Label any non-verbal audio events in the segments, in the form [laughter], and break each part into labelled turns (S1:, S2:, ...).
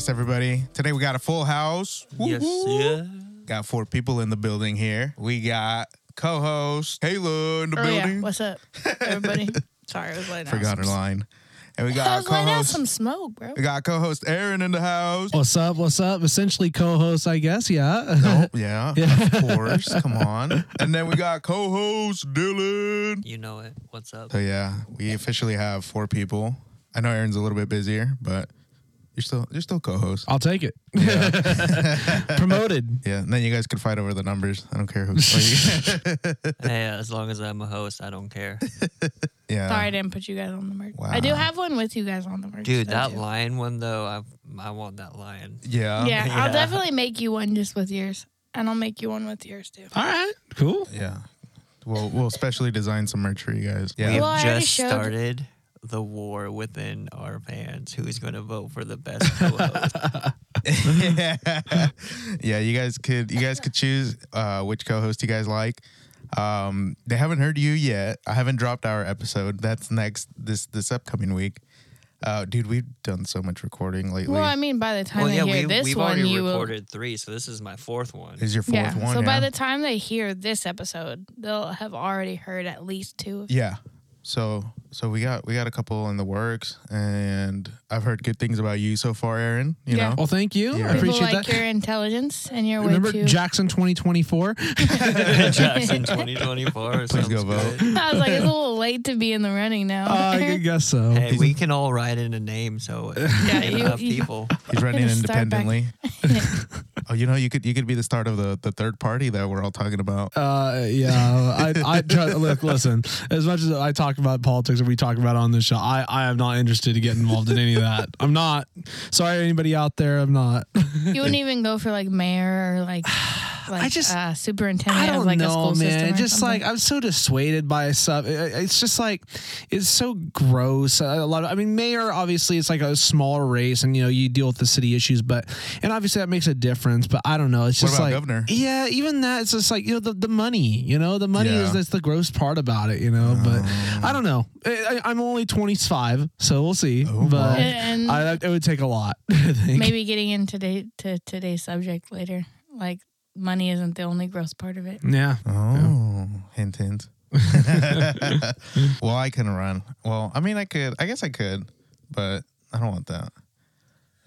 S1: podcast, everybody. Today we got a full house. Woo
S2: Yes, yeah.
S1: Got four people in the building here. We got co-host Hayla in the
S3: Oh
S1: building.
S3: yeah, what's up, [laughs] everybody? Sorry, I was letting out
S1: Forgot her line. And we
S3: I
S1: got
S3: was letting out
S1: co-host.
S3: some smoke, bro.
S1: We got co-host Aaron in the house.
S4: What's up? What's up? Essentially co-host, I guess. Yeah.
S1: Oh, [laughs] yeah,
S4: Yeah.
S1: of course. Come on. [laughs] And then we got co-host Dylan.
S2: You know it. What's up?
S1: So yeah, we officially have four people. I know Aaron's a little bit busier, but you're still you're still co-host.
S4: I'll take it. [laughs] Promoted.
S1: Yeah, and then you guys could fight over the numbers. I don't care who. [laughs] [laughs]
S2: hey, as long as I'm a host, I don't care.
S1: yeah.
S3: Sorry, I didn't put you guys on the merch. I do have one with you guys on the merch.
S2: Dude,
S3: though,
S2: that
S3: too.
S2: lion one though, I I want that lion.
S1: Yeah.
S3: Yeah,
S2: Yeah.
S3: I'll definitely make you one just with yours, and I'll make you one with yours too.
S4: All right. Cool.
S1: Yeah. We'll we'll specially design some merch for you guys. Yeah.
S2: We've
S3: already
S2: just
S3: showed-
S2: started the war within our fans. Who's going to vote for the best co-host? [laughs]
S1: yeah. You guys could you guys could choose uh, which co-host you guys like. Um, they haven't heard you yet. I haven't dropped our episode. That's next this this upcoming week. Uh, dude, we've done so much recording lately.
S3: Well, I mean, by the time
S2: well,
S3: they
S2: yeah,
S3: hear
S2: we,
S3: this
S2: we've
S3: one,
S2: already
S3: you will.
S2: recorded three, so this is my fourth one.
S1: is your fourth
S3: Yeah.
S1: one?
S3: so
S1: yeah.
S3: by the time they hear this episode, they'll have already heard at least two. of
S1: yeah. So so we got we got a couple in the works, and I've heard good things about you so far, Aaron. You
S3: Yeah.
S1: know.
S4: Well, thank you.
S1: Yeah.
S4: I
S3: People
S4: appreciate
S3: like
S4: that.
S3: your intelligence and your way
S4: Remember
S3: too.
S4: Jackson 2024? [laughs]
S2: Jackson [laughs] 2024.
S1: Please go vote.
S2: good.
S3: I was like, it's a little [laughs] late to be in the running now.
S4: Uh, I guess so.
S2: Hey, we can all write in a name, so
S3: Yeah,
S2: yeah,
S3: you-
S2: enough
S3: you-
S2: people.
S1: He's running
S3: Gonna start back-
S1: independently. oh, you know, you could you could be the start of the the third party that we're all talking about.
S4: Uh, yeah, I, I try, look, listen. As much as I talk about politics and we talk about on this show, I, I am not interested to get involved in any of that. [laughs] I'm not. Sorry, anybody out there. I'm not.
S3: You wouldn't even go for like mayor or like, [sighs] [sighs] [sighs] like
S4: just-
S3: uh, superintendent
S4: I don't
S3: of like
S4: know,
S3: a school
S4: man. Just
S3: something.
S4: like I'm so dissuaded by stuff. It- It's just like it's so gross. A lot. Of, I mean, mayor obviously it's like a smaller race, and you know you deal with the city issues, but and obviously that makes a difference. But I don't know. It's
S1: What
S4: just
S1: about
S4: like
S1: governor?
S4: Yeah, even that. It's just like you know the, the money. You know the money
S1: Yeah.
S4: is that's the gross part about it. You know, but I don't know. I, I- I'm only 25, so we'll see.
S1: Oh,
S4: but
S1: wow.
S4: I, it would take a lot. [laughs] I think.
S3: maybe getting into today to today's subject later. Like money isn't the only gross part of it.
S4: Yeah.
S1: Oh, hint, hint. [laughs] [laughs] well, I couldn't run. Well, I mean, I could. I guess I could, but I don't want that.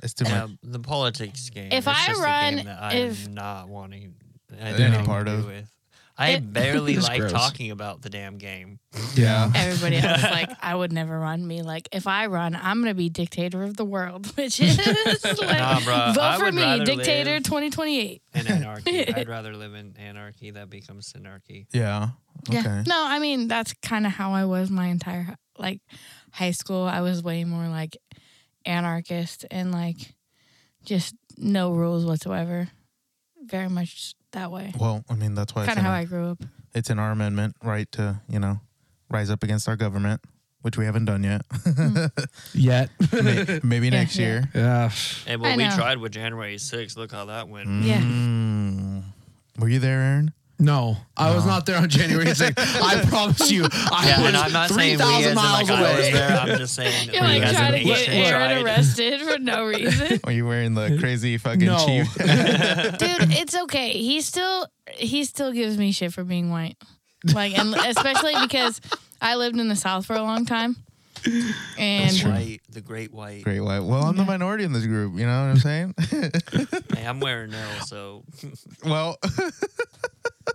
S1: It's too
S2: Yeah,
S1: much.
S2: the politics game.
S3: If
S2: it's
S3: I
S2: just a
S3: run-
S2: game that I
S3: if-
S2: am not wanting
S1: Any
S2: anything
S1: part
S2: to do
S1: of.
S2: with. I
S3: It-
S2: barely like
S4: gross.
S2: talking about the damn game.
S1: Yeah. [laughs]
S3: Everybody else is like, [laughs] I would never run. Me like, if I run, I'm gonna be dictator of the world, [laughs] which is like,
S2: Nah, bruh,
S3: vote
S2: I
S3: for me, dictator 2028.
S2: In anarchy, I'd rather live in anarchy. That becomes synarchy.
S1: Yeah. Okay.
S3: Yeah. No, I mean that's kind of how I was my entire like high school. I was way more like anarchist and like just no rules whatsoever. Very much that way.
S1: Well, I mean, that's why it's
S3: Kind of how
S1: our,
S3: I grew up.
S1: it's in our amendment, right? To you know, rise up against our government, which we haven't done yet. [laughs]
S4: Yet. [laughs]
S1: May- Maybe
S3: Yeah,
S1: next
S3: yeah.
S1: year.
S4: yeah.
S2: And
S3: I
S2: what we
S3: know.
S2: tried with January 6th, look how that went.
S3: Yeah.
S1: Mm. Were you there, Aaron?
S4: No, I was not there on January [laughs] 6th. I promise you, I
S2: Yeah,
S4: was
S2: and I'm not saying we
S4: 3,000 miles
S2: like I was there. I'm just saying [laughs]
S3: You're like
S2: as
S3: trying
S2: a
S3: to get Aaron
S2: tried.
S3: arrested for no reason. [laughs]
S1: Are you wearing the crazy fucking
S4: No.
S1: chief?
S3: Dude, it's okay. He still he still gives me shit for being white. Like and especially because I lived in the South for a long time. And
S1: true.
S2: White, the great white.
S1: Great white. Well, I'm the minority in this group. You know what I'm saying?
S2: Hey, I'm wearing Nell, so
S1: well,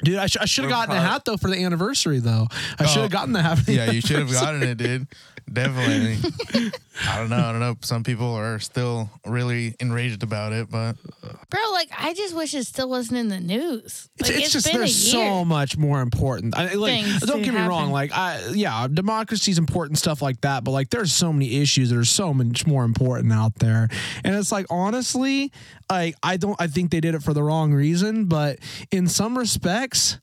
S4: Dude, I, sh- I should have gotten a hat though for the anniversary though. I should
S1: Oh.
S4: have gotten the hat. For the
S1: yeah, you should have gotten it, dude. [laughs] Definitely. I don't know. I don't know. Some people are still really enraged about it, but
S3: bro, like I just wish it still wasn't in the news.
S4: It's,
S3: Like
S4: it's just
S3: been a
S4: there's
S3: year.
S4: so much more important. I, like,
S3: Things
S4: don't
S3: to
S4: get me wrong. Like, I yeah, democracy is important stuff like that. But like, there's so many issues that are so much more important out there. And it's like honestly, like I don't. I think they did it for the wrong reason. But in some respects,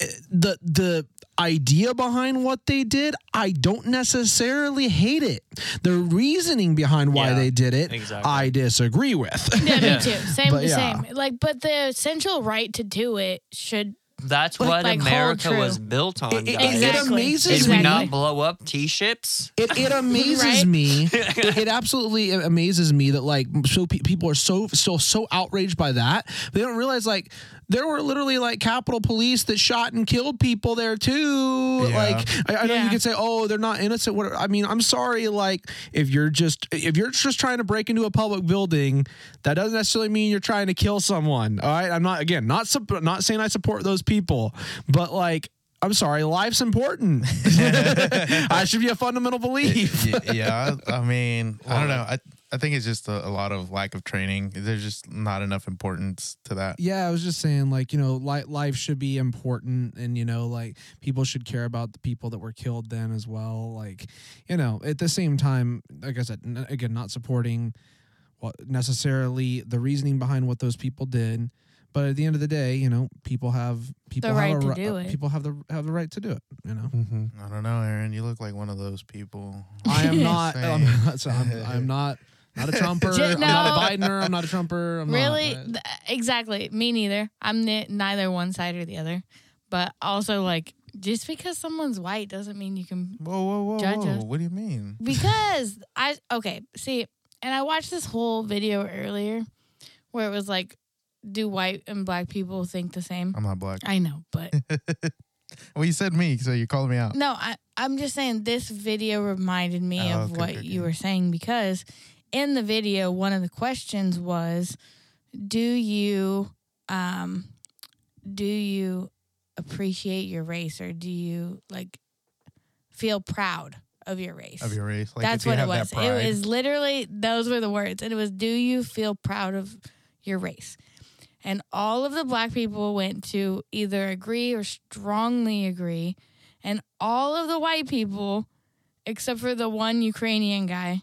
S4: eh, the the idea behind what they did, I don't necessarily hate it. The reasoning behind why
S2: Yeah,
S4: they did it,
S2: exactly.
S4: I disagree with.
S3: Yeah, [laughs]
S2: Yeah.
S3: me too. Same,
S4: But yeah.
S3: same. Like, but the essential right to do it should
S2: That's what
S3: like,
S2: America was built on.
S4: It- it-
S2: guys.
S4: it amazes
S2: Did we
S4: me.
S2: not blow up T ships?
S4: it, it amazes
S3: Right?
S4: me. It, [laughs] it absolutely amazes me that like so pe- people are so still so outraged by that. They don't realize like there were literally like Capitol Police that shot and killed people there too.
S1: Yeah.
S4: Like I, I know you
S3: Yeah.
S4: could say, oh, they're not innocent. Whatever. I mean, I'm sorry. Like if you're just if you're just trying to break into a public building, that doesn't necessarily mean you're trying to kill someone. All right. I'm not again not sup- not saying I support those people, but like. I'm sorry, life's important. [laughs] I should be a fundamental [laughs] belief.
S1: Yeah, I mean, I don't know. I I think it's just a, a lot of lack of training. There's just not enough importance to that.
S4: Yeah, I was just saying, like, you know, li- life should be important, and you know, like, people should care about the people that were killed then as well. Like, you know, at the same time, like I said, n- again, not supporting what necessarily the reasoning behind what those people did, but at the end of the day, you know, people have people
S3: The
S4: have
S3: right
S4: a
S3: to
S4: ri-
S3: do
S4: uh,
S3: it.
S4: People have the have the right to do it. You know,
S1: I don't know, Aaron. You look like one of those people.
S4: I am [laughs] not. I'm not. so I'm, I'm not. Not a Trumper. I'm not a Bidener. I'm not a Trumper. I'm
S3: really,
S4: Not,
S3: Th- exactly. Me neither. I'm neither one side or the other. But also, like, just because someone's white doesn't mean you can.
S1: Whoa, whoa, whoa,
S3: Judge
S1: whoa!
S3: us.
S1: What do you mean?
S3: Because I okay, see, and I watched this whole video earlier where it was like, do white and black people think the same?
S1: I'm not black.
S3: I know, but [laughs]
S1: Well, you said me, so you called me out.
S3: No, I, I'm just saying this video reminded me
S1: Oh,
S3: of
S1: okay,
S3: what
S1: okay,
S3: you were saying because in the video, one of the questions was, "Do you, um, do you appreciate your race, or do you like feel proud of your race?"
S1: Of your race, like
S3: That's what it was. It was literally those were the words, and it was, "Do you feel proud of your race?" And all of the black people went to either agree or strongly agree, and all of the white people, except for the one Ukrainian guy,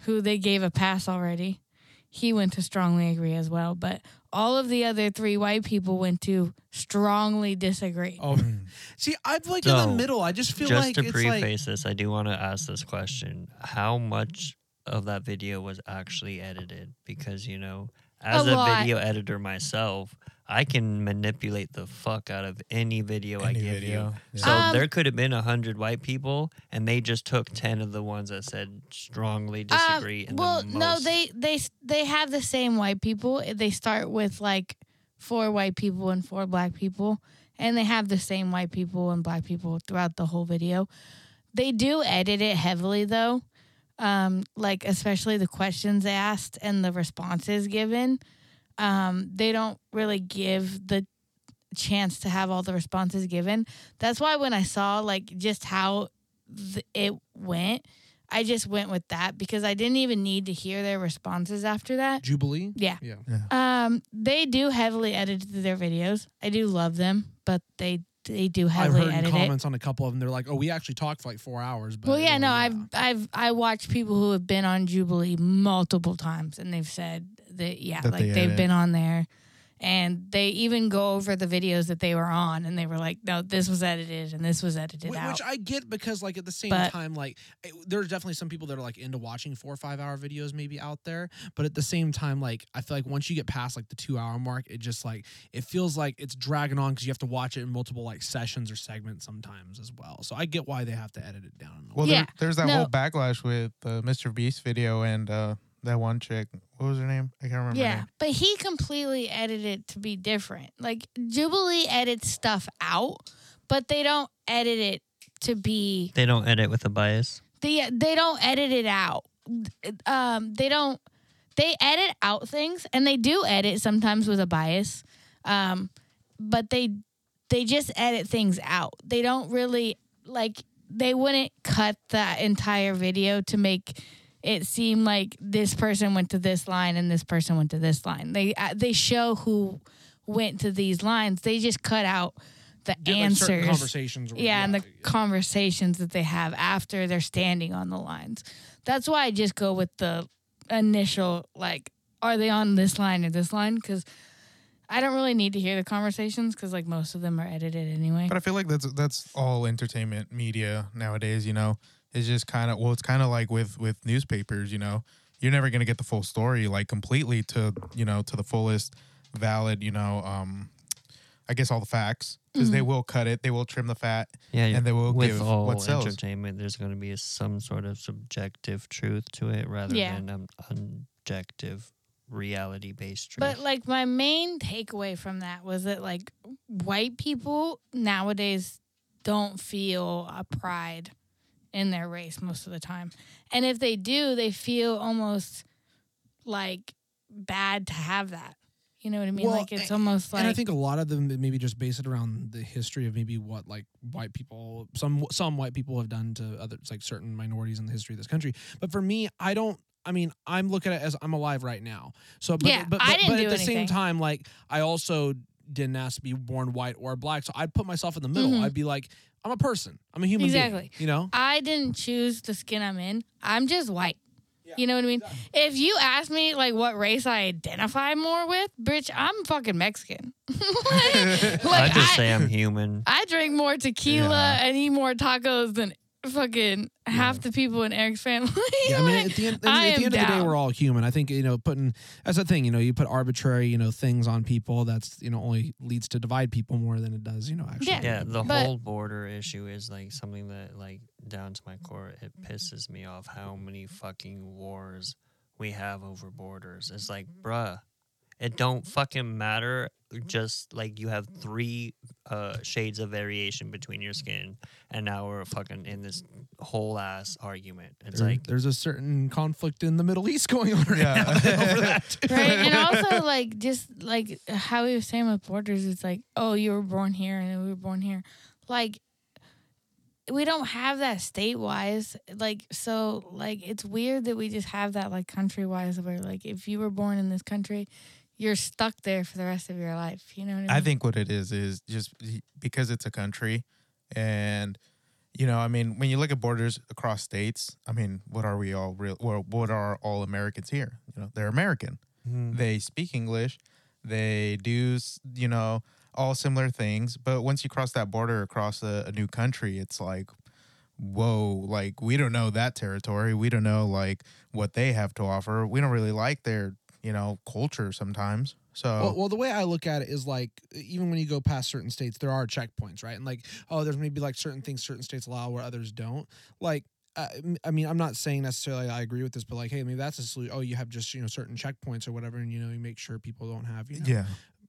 S3: who they gave a pass already, he went to strongly agree as well. But all of the other three white people went to strongly disagree.
S4: Oh, hmm. [laughs] see, I'm like in the middle. I just feel
S2: Just
S4: like
S2: to
S4: it's like
S2: preface this, I do want to ask this question: How much of that video was actually edited? Because you know, as a,
S3: lot.
S2: video editor myself, I can manipulate the fuck out of any video I give
S1: video,
S2: you.
S1: yeah.
S2: So
S3: Um,
S2: there could have been a hundred white people, and they just took ten of the ones that said strongly
S3: Um,
S2: disagree. and the
S3: well, no, they they they have the same white people. They start with like four white people and four black people, and they have the same white people and black people throughout the whole video. They do edit it heavily though, um, like especially the questions asked and the responses given. Um, they don't really give the chance to have all the responses given. That's why when I saw like just how th- it went, I just went with that because I didn't even need to hear their responses after that.
S4: Jubilee.
S3: Yeah.
S4: Yeah.
S3: Um, they do heavily edit their videos. I do love them, but they they do heavily I've
S4: heard in
S3: edit it.
S4: comments on a couple of them. They're like, "Oh, we actually talked for like four hours." But
S3: Well, yeah, no, I've I've I watched people who have been on Jubilee multiple times, and they've said that yeah,
S1: That
S3: like
S1: they
S3: they have been on there, and they even go over the videos that they were on, and they were like, no, this was edited and this was edited
S4: Wh-
S3: out.
S4: Which I get because, like, at the same
S3: But-
S4: time, like, it- there's definitely some people that are like into watching four or five hour videos, maybe out there. But at the same time, like, I feel like once you get past like the two hour mark, it just like it feels like it's dragging on because you have to watch it in multiple like sessions or segments sometimes as well. So I get why they have to edit it down.
S1: Well,
S3: Yeah,
S1: there, there's that
S3: no.
S1: whole backlash with the Mr. Beast video and uh, that one chick. What was her name? I can't remember.
S3: Yeah,
S1: name.
S3: but he completely edited it to be different. Like Jubilee edits stuff out, but they don't edit it to be
S2: they don't edit with a bias.
S3: they they don't edit it out. Um, they don't they edit out things, and they do edit sometimes with a bias. Um, but they they just edit things out. They don't really like they wouldn't cut that entire video to make it seemed like this person went to this line and this person went to this line. They uh, they show who went to these lines. They just cut out the
S4: Get, like, certain
S3: answers.
S4: conversations. or-
S3: Yeah, and the
S4: yeah.
S3: conversations that they have after they're standing on the lines. That's why I just go with the initial like, are they on this line or this line? Because I don't really need to hear the conversations because like most of them are edited anyway.
S1: But I feel like that's that's all entertainment media nowadays. You know, it's just kind of well, it's kind of like with with newspapers. You know, you're never gonna get the full story like completely to you know to the fullest valid. You know, um, I guess all the facts because they will cut it, they will trim the fat,
S2: Yeah,
S1: and they will
S2: with
S1: give
S2: all
S1: what sells.
S2: entertainment, there's going to be some sort of subjective truth to it rather
S3: Yeah.
S2: than an objective reality based truth.
S3: But like my main takeaway from that was that like white people nowadays don't feel a pride in their race most of the time. And if they do, they feel almost like bad to have that. You know what I mean?
S4: Well,
S3: like it's almost like
S4: and I think a lot of them maybe just base it around the history of maybe what like white people some some white people have done to others like certain minorities in the history of this country. But for me, I don't I mean, I'm looking at it as I'm alive right now. So but
S3: Yeah,
S4: but, but,
S3: I didn't
S4: but at the same time like I also didn't ask to be born white or black. So I'd put myself in the middle.
S3: Mhm.
S4: I'd be like I'm a person. I'm a human
S3: Exactly.
S4: being, you know?
S3: I didn't choose the skin I'm in. I'm just white. You know what I mean? If you ask me like what race I identify more with, bitch, I'm fucking Mexican. [laughs] like, [laughs]
S2: I just
S3: I,
S2: say I'm human.
S3: I drink more tequila
S1: Yeah.
S3: and eat more tacos than fucking half the people in Eric's family. [laughs]
S4: Yeah, I mean, at the end,
S3: I
S4: at the end of the day, we're all human. I think you know, putting that's the thing. You know, you put arbitrary, you know, things on people. That's you know only leads to divide people more than it does, you know, actually.
S3: Yeah.
S2: Yeah, the
S3: But-
S2: whole border issue is like something that, like, down to my core, it pisses me off how many fucking wars we have over borders. It's like, bruh, it don't fucking matter. Just like you have three uh, shades of variation between your skin, and now we're fucking in this whole ass argument. It's
S4: There-
S2: like,
S4: there's a certain conflict in the Middle East [laughs] going on right
S1: Yeah.
S4: now [laughs] over that. [laughs]
S3: right? And also like just like how we were saying with borders, it's like, oh, you were born here and we were born here. Like we don't have that state wise. Like so like it's weird that we just have that like country wise where like if you were born in this country, you're stuck there for the rest of your life. You know what I mean?
S1: I think what it is is just because it's a country, and you know, I mean, when you look at borders across states, I mean, what are we all real? Well, what are all Americans here? You know, they're American.
S2: hmm,
S1: They speak English. They do, you know, all similar things. But once you cross that border across a, a new country, it's like, whoa, like we don't know that territory. We don't know like what they have to offer. We don't really like their, you know, culture sometimes. So
S4: Well, well, the way I look at it is like even when you go past certain states, there are checkpoints, right? And like, oh, there's maybe like certain things certain states allow where others don't. Like, uh, I mean, I'm not saying necessarily I agree with this, but like, hey, maybe that's a solution. Oh, you have just you know certain checkpoints or whatever, and you know you make sure people don't have you know
S1: yeah.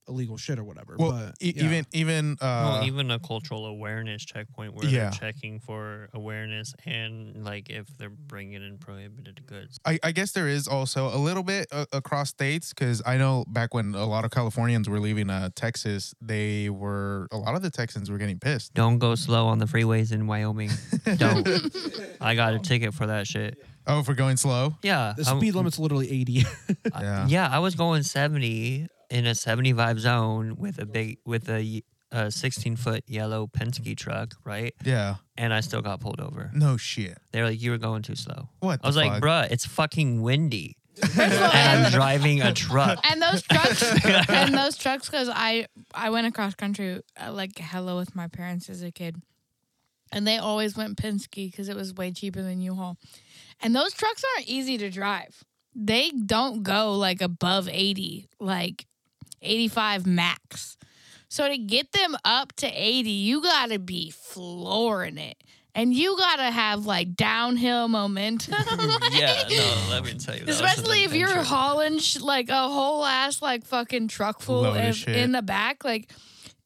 S4: Illegal shit or whatever.
S1: Well,
S4: but
S1: e-
S4: yeah.
S1: even even uh,
S2: well, even a cultural awareness checkpoint where
S1: Yeah.
S2: they're checking for awareness and like if they're bringing in prohibited goods.
S1: I, I guess there is also a little bit uh, across states because I know back when a lot of Californians were leaving uh, Texas, they were a lot of the Texans were getting pissed.
S2: Don't go slow on the freeways in Wyoming. Don't. [laughs] I got a ticket for that shit.
S1: Oh, for going slow.
S2: Yeah.
S4: the
S2: I'm-
S4: speed limit's literally 80. [laughs]
S2: I-
S1: Yeah.
S2: yeah, I was going 70 in a 75 zone with a big with a, a 16 foot yellow Penske truck, right?
S1: Yeah.
S2: And I still got pulled over.
S1: No shit.
S2: They were like, "You were going too slow."
S1: What?
S2: I was
S1: the
S2: like, "Bruh, it's fucking windy."
S3: First of all,
S2: and I'm driving a truck.
S3: and those trucks [laughs] and those trucks because I I went across country uh, like hella with my parents as a kid, and they always went Penske because it was way cheaper than U-Haul, and those trucks aren't easy to drive. They don't go like above eighty, like eighty five max. So to get them up to eighty, you gotta be flooring it. And you gotta have like downhill momentum. [laughs]
S2: yeah, no, let me tell you. that
S3: Especially if you're hauling sh- like a whole ass like fucking truck full
S1: of
S3: of, in the back, like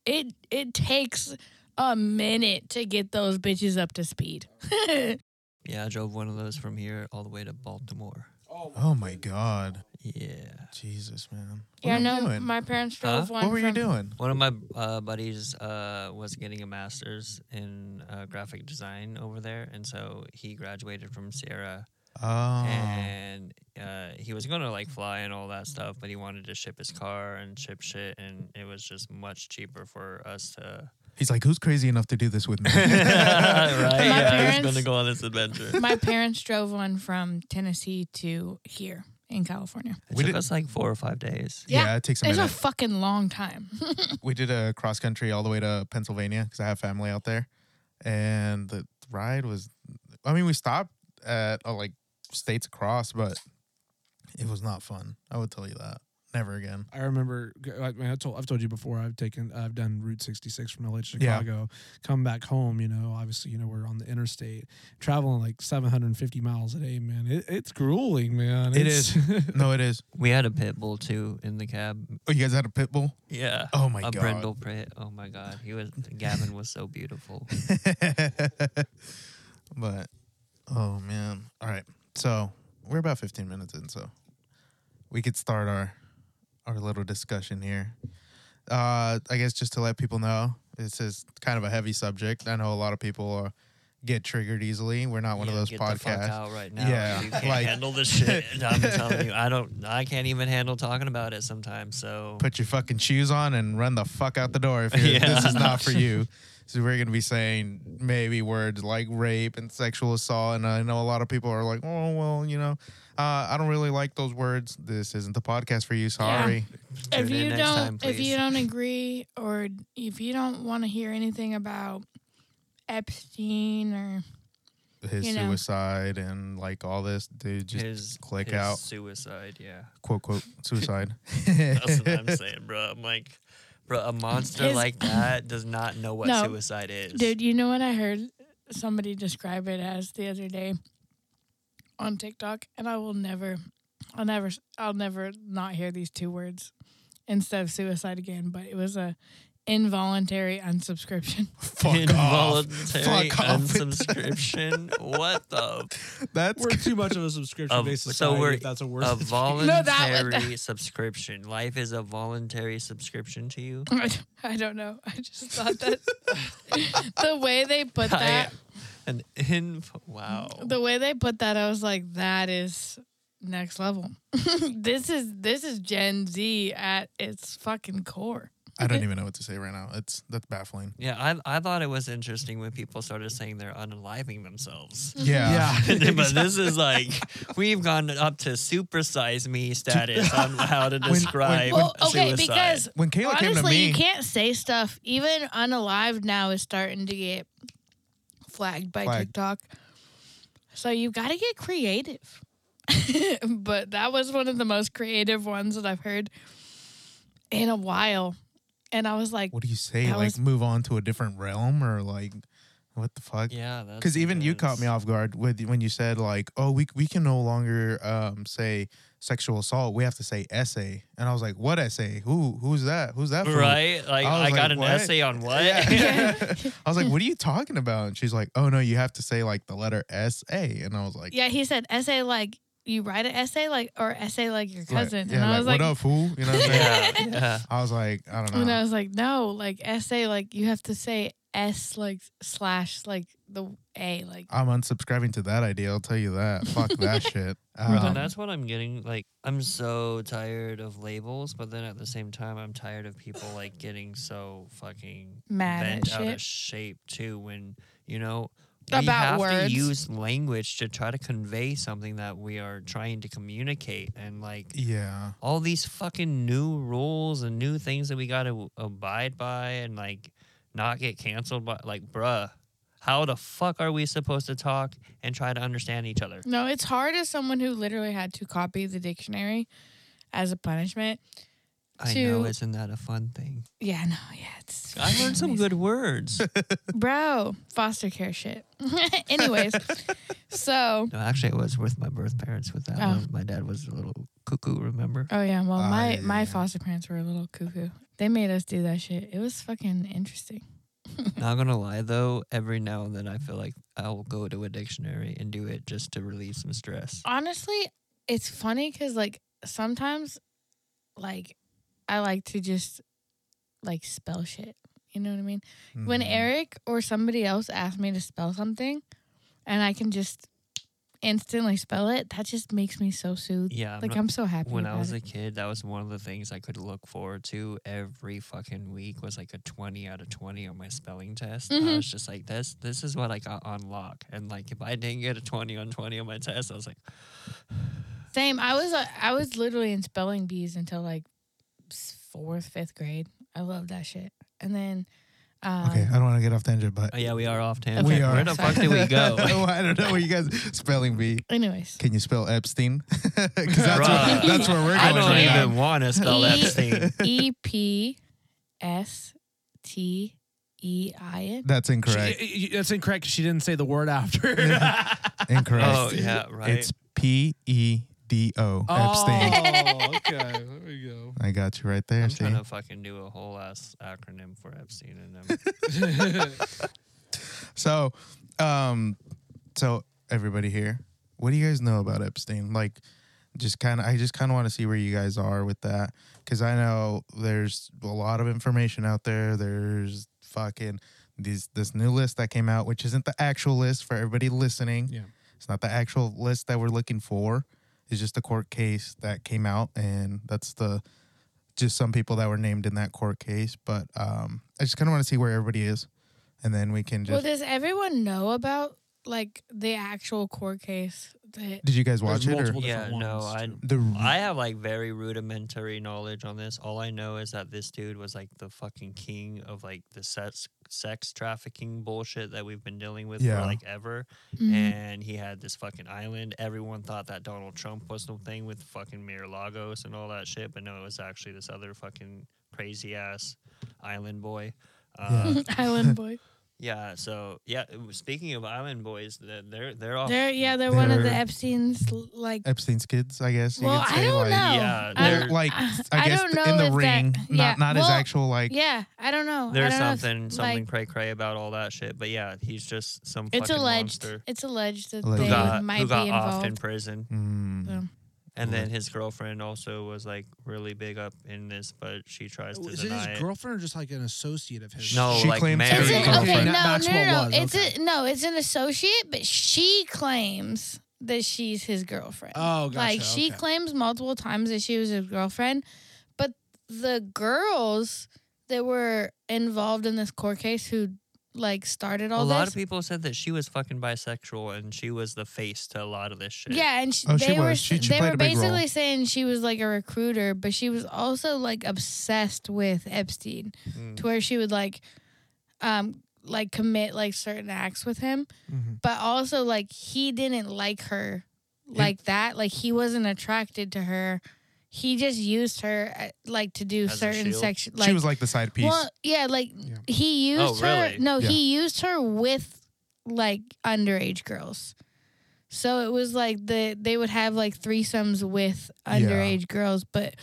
S3: it it takes a minute to get those bitches up to speed. [laughs]
S2: Yeah, I drove one of those from here all the way to Baltimore.
S1: Oh my god.
S2: Yeah.
S1: Jesus, man. What
S3: yeah,
S1: were you
S3: no,
S1: doing?
S3: my parents
S2: Huh?
S3: drove one.
S1: what were you doing?
S2: One of my uh, buddies uh, was getting a master's in uh, graphic design over there, and so he graduated from Sierra,
S1: Oh.
S2: and uh, he was gonna like fly and all that stuff, but he wanted to ship his car and ship shit, and it was just much cheaper for us to.
S1: He's like, who's crazy enough to do this with me? [laughs]
S2: right? [laughs] yeah,
S3: parents-
S2: he's gonna go on this adventure.
S3: My parents drove one from Tennessee to here in California.
S2: It
S1: We
S2: took
S1: did-
S2: us like four or five days.
S3: Yeah,
S1: it takes a
S3: It's a fucking long time. [laughs]
S1: we did a cross country all the way to Pennsylvania because I have family out there, and the ride was. I mean, we stopped at uh, like states across, but it was not fun. I would tell you that. Never again.
S4: I remember. I, mean, I told I've told you before. I've taken I've done Route 66 from LA to
S1: Yeah.
S4: Chicago. Come back home. You know, obviously, you know we're on the interstate, traveling like 750 miles a day. Man, it, it's grueling, man.
S1: It
S4: It's- [laughs]
S1: No, it is.
S2: We had a pit bull too in the cab.
S1: Oh, you guys had a pit bull?
S2: Yeah.
S1: Oh my
S2: a
S1: god.
S2: A brindle pit. Oh my god. He was Gavin was so beautiful. [laughs]
S1: but oh man. All right. So we're about 15 minutes in, so we could start our our little discussion here. Uh I guess just to let people know, this is kind of a heavy subject. I know a lot of people are, get triggered easily. We're not one of
S2: Yeah,
S1: those
S2: get The fuck out right now.
S1: Yeah,
S2: You can't
S1: like-
S2: handle this shit. [laughs] [laughs] I'm telling you, I don't. I can't even handle talking about it sometimes. So
S1: Put your fucking shoes on and run the fuck out the door if you're,
S2: Yeah. [laughs]
S1: this is not for you. So we're gonna be saying maybe words like rape and sexual assault, and I know a lot of people are like, "Oh well, you know, uh, I don't really like those words. This isn't the podcast for you. Sorry."
S3: if you don't
S2: time,
S3: if you don't agree or if you don't want to hear anything about Epstein or
S1: His
S3: You know.
S1: suicide and like all this, dude, just
S2: his
S1: click
S2: his
S1: out.
S2: Suicide. Yeah.
S1: quote quote [laughs] suicide.
S2: That's what I'm [laughs] saying, bro. I'm like, bro, a monster
S3: His-
S2: like that does not know what
S3: No.
S2: suicide is.
S3: dude, you know what I heard somebody describe it as the other day on TikTok, and I will never, I'll never, I'll never not hear these two words instead of suicide again. But it was a involuntary unsubscription. [laughs]
S1: Fuck off.
S2: Involuntary
S1: Fuck off.
S2: unsubscription. what the? [laughs]
S1: That's
S4: we're too much of a subscription
S2: Of-
S4: based
S2: so
S4: society.
S2: we're
S4: that's a word.
S2: A [laughs]
S3: No,
S2: voluntary
S3: that
S2: subscription. Life is a voluntary subscription to you.
S3: I don't know. I just thought that the way they put
S2: I-
S3: that,
S2: An in wow.
S3: the way they put that, I was like, that is next level. [laughs] this is this is Gen Z at its fucking core.
S1: I don't even know what to say right now. It's that's baffling.
S2: Yeah, I I thought it was interesting when people started saying they're unaliving themselves.
S1: Yeah. [laughs]
S4: yeah,
S2: but this is like we've gone up to supersize me status on [laughs] how to
S1: When-
S2: describe
S3: Well, okay,
S2: suicide.
S3: because
S1: When Kayla came to
S3: honestly,
S1: me,
S3: you can't say stuff. Even unalive now is starting to get flagged by
S1: Flagged.
S3: TikTok. So you got to get creative. [laughs] but that was one of the most creative ones that I've heard in a while. And I was like,
S1: what do you say? Like
S3: was-
S1: move on to a different realm or like what the fuck?
S2: yeah,
S1: Because even you caught me off guard with when you said like, "Oh, we we can no longer um, say sexual assault. We have to say essay." And I was like, "What essay? Who who's that? Who's that?" for?"
S2: Right? Like
S1: I
S2: I,
S1: was
S2: got an
S1: what?
S2: essay on what?
S1: Yeah. [laughs] I was like, "What are you talking about?" And she's like, "Oh no, you have to say like the letter S A." And I was like,
S3: yeah, he said essay like you write an essay like or essay like your
S1: like,
S3: cousin.
S1: yeah,
S3: and I
S1: like,
S3: was like,
S1: "What up, fool?" You know what I'm [laughs] saying?
S2: yeah, yeah.
S1: I was like, "I don't know."
S3: And I was like, no, like essay, like you have to say S like slash like the A like
S1: I'm unsubscribing to that idea. I'll tell you that. Fuck that [laughs] shit.
S2: Bro,
S1: Um,
S2: that's what I'm getting. Like, I'm so tired of labels, but then at the same time, I'm tired of people like getting so fucking
S3: mad at
S2: bent out
S3: shit.
S2: of shape too. When you know we
S3: About
S2: have
S3: words.
S2: to use language to try to convey something that we are trying to communicate, and like
S1: yeah.
S2: all these fucking new rules and new things that we got to abide by, and like not get canceled by. Like, bruh, how the fuck are we supposed to talk and try to understand each other?
S3: No, it's hard as someone who literally had to copy the dictionary as a punishment.
S2: I know, isn't that a fun thing?
S3: Yeah, no, yeah, it's
S2: I learned some good words. [laughs]
S3: bro foster care shit. [laughs] Anyways, so
S2: no, actually, it was with my birth parents. With that
S3: Oh.
S2: one, my dad was a little cuckoo. Remember?
S3: oh yeah, well
S1: Ah,
S3: my
S1: yeah,
S3: my
S1: yeah.
S3: foster parents were a little cuckoo. They made us do that shit. It was fucking interesting. [laughs]
S2: Not gonna lie though, every now and then I feel like I'll go to a dictionary and do it just to relieve some stress.
S3: honestly, it's funny because like sometimes, like, I like to just like spell shit. You know what I mean? When
S1: Mhm.
S3: Eric or somebody else asks me to spell something, and I can just instantly spell it, that just makes me so soothed.
S2: Yeah, I'm
S3: like
S2: not-
S3: I'm so happy.
S2: when I was
S3: it.
S2: a kid, that was one of the things I could look forward to every fucking week was like a twenty out of twenty on my spelling test. I
S3: Mhm.
S2: was just like, this this is what I got on lock. And like if I didn't get a twenty on twenty on my test, I was like, [sighs]
S3: Same. I was uh, I was literally in spelling bees until like fourth, fifth grade. I love that shit. And then Um,
S1: Okay, I don't want to get off tangent, but
S2: Oh yeah, we are off tangent.
S3: Okay,
S1: we are.
S2: Where the fuck did we go? [laughs]
S1: I don't know where you guys spelling bee.
S3: Anyways,
S1: Can you spell Epstein? [laughs] Because that's, where, that's where we're going
S2: I don't
S1: right
S2: even want to spell
S3: E-
S2: Epstein. [laughs]
S3: E P S T E I N.
S1: That's incorrect.
S4: y- y- that's incorrect. 'cause She didn't say the word after.
S1: incorrect.
S2: Oh yeah, right.
S1: It's P E D O. Epstein.
S4: Oh, okay. There we go.
S1: I got you right there.
S2: I'm
S1: See?
S2: trying to fucking do a whole ass acronym for Epstein and them. [laughs]
S1: So, um, so everybody here, what do you guys know about Epstein? Like, just kind of, I just kind of want to see where you guys are with that because I know there's a lot of information out there. There's fucking these this new list that came out, which isn't the actual list for everybody listening.
S4: Yeah.
S1: It's not the actual list that we're looking for. It's just a court case that came out, and that's the just some people that were named in that court case. But um, I just kind of want to see where everybody is, and then we can just.
S3: Well, does everyone know about like the actual court case? That
S1: Did you guys watch
S4: There's
S1: it? Or?
S2: Yeah, no, I-
S1: The
S2: I have like very rudimentary knowledge on this. All I know is that this dude was like the fucking king of like the sex sex trafficking bullshit that we've been dealing with
S1: Yeah.
S2: for like ever.
S3: Mhm.
S2: And he had this fucking island. Everyone thought that Donald Trump was the thing with fucking Mar-a-Lagos and all that shit, but no, it was actually this other fucking crazy ass island boy. Uh, [laughs]
S3: Island Boy.
S2: Yeah. So yeah, speaking of island boys, they're they're, they're all
S3: They're yeah, they're, one of the Epstein's like.
S1: Epstein's kids, I guess. You
S3: Well,
S1: could
S3: I don't
S1: like,
S3: know.
S2: Yeah,
S1: They're
S3: don't-
S1: like,
S3: I-
S1: I
S3: I
S1: guess
S3: don't
S1: th- in the
S3: if that-
S1: ring,
S3: yeah,
S1: not not his
S3: well,
S1: actual like.
S3: Yeah, I don't know.
S2: There's
S3: don't know if,
S2: something something
S3: like,
S2: cray cray about all that shit, but yeah, he's just some
S3: It's
S2: fucking
S3: alleged.
S2: monster
S3: It's alleged that
S1: Alleged.
S3: they
S2: who got
S3: might
S2: who got
S3: be
S2: off
S3: involved.
S2: in prison,
S1: Mm.
S3: So-
S2: and then mm-hmm. his girlfriend also was like really big up in this, but she tries to
S4: Is it
S2: deny
S4: his
S2: it.
S4: girlfriend or just like an associate of his?
S2: No,
S1: She
S2: like
S1: claims
S2: married.
S3: It's an, okay,
S1: girlfriend.
S3: no,
S4: That
S3: no, no, no.
S4: was,
S3: It's
S4: okay.
S3: a no. It's an associate, but she claims that she's his girlfriend.
S4: Oh, gotcha.
S3: like she
S4: okay.
S3: claims multiple times that she was his girlfriend, but the girls that were involved in this court case who like started all
S2: a
S3: all
S2: lot of people said that she was fucking bisexual and she was the face to a lot of this shit.
S3: yeah, and she,
S1: Oh, she
S3: they were
S1: was. She- she
S3: they
S1: played
S3: were
S1: a big role.
S3: basically saying she was like a recruiter, but she was also like obsessed with Epstein
S2: Mm.
S3: to where she would like um like commit like certain acts with him,
S4: Mhm.
S3: but also like he didn't like her like that. Like he wasn't attracted to her. He just used her uh, like to do
S2: As
S3: certain
S2: shield?
S3: section.
S1: she was like the side piece.
S3: well, yeah, like
S4: Yeah.
S3: he
S2: Oh,
S3: used her.
S2: really?
S3: No,
S1: Yeah.
S3: he used her with like underage girls. So it was like the they would have like threesomes with
S1: Yeah.
S3: underage girls, but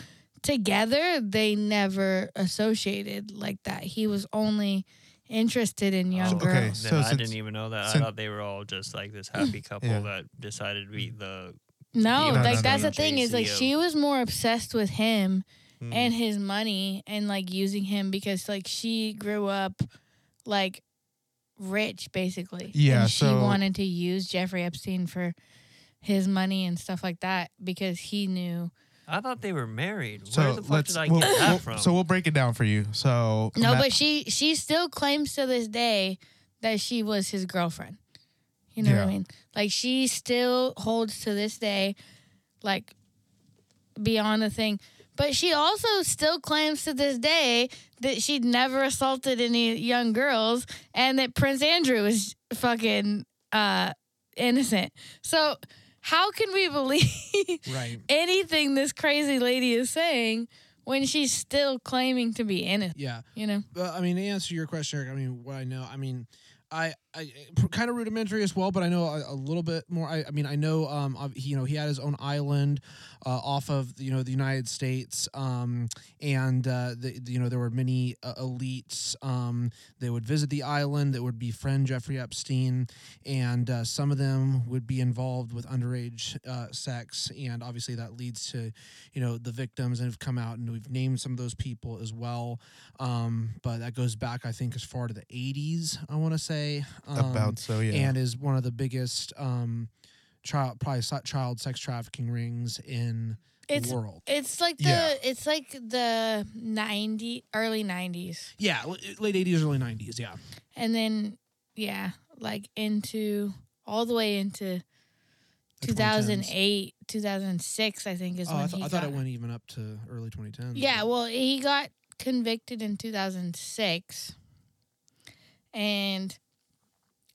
S3: together they never associated like that. He was only interested in young
S2: Oh,
S1: okay,
S3: girls.
S2: Then
S1: So
S2: I
S1: since-
S2: didn't even know that. I thought they were all just like this [laughs] happy couple
S1: Yeah.
S2: that decided to be the
S3: No,
S2: No,
S3: like that's
S1: no,
S3: the thing is like she was more obsessed with him
S2: Hmm.
S3: and his money and like using him because like she grew up like rich basically.
S1: Yeah,
S3: And she
S1: so-
S3: wanted to use Jeffrey Epstein for his money and stuff like that because he knew
S2: I thought they were married.
S1: so
S2: Where the fuck
S1: let's.
S2: did I
S1: we'll-
S2: get that
S1: we'll-
S2: from?
S1: So we'll break it down for you. So
S3: No,
S1: Matt-
S3: but she she still claims to this day that she was his girlfriend. You know what I mean? Like she still holds to this day, like beyond the thing. But she also still claims to this day that she'd never assaulted any young girls and that Prince Andrew is fucking uh innocent. So how can we [laughs] believe
S4: Right.
S3: anything this crazy lady is saying when she's still claiming to be innocent?
S4: Yeah.
S3: You know?
S4: Uh, I mean, to answer your question, Eric, I mean, what I know, I mean, I, I kind of rudimentary as well, but I know a, a little bit more. I, I mean, I know, um, he, you know, he had his own island, uh, off of you know the United States, um, and uh, the, you know there were many uh, elites. Um, they would visit the island that would befriend Jeffrey Epstein, and uh, some of them would be involved with underage uh, sex, and obviously that leads to, you know, the victims, and have come out, and we've named some of those people as well. Um, but that goes back, I think, as far to the '80s. I want to say um,
S1: about so yeah.
S4: and is one of the biggest um, child probably child sex trafficking rings in
S3: It's
S4: the world.
S3: it's like the
S1: Yeah.
S3: it's like the 90 early 90s.
S4: Yeah, late '80s, early '90s. Yeah,
S3: And then yeah, like into all the way into 2008, 2006 I think is
S4: Oh,
S3: when
S4: I, th-
S3: he
S4: I thought
S3: got
S4: it went even up to early 2010.
S3: Yeah, well, he got convicted in 2006. And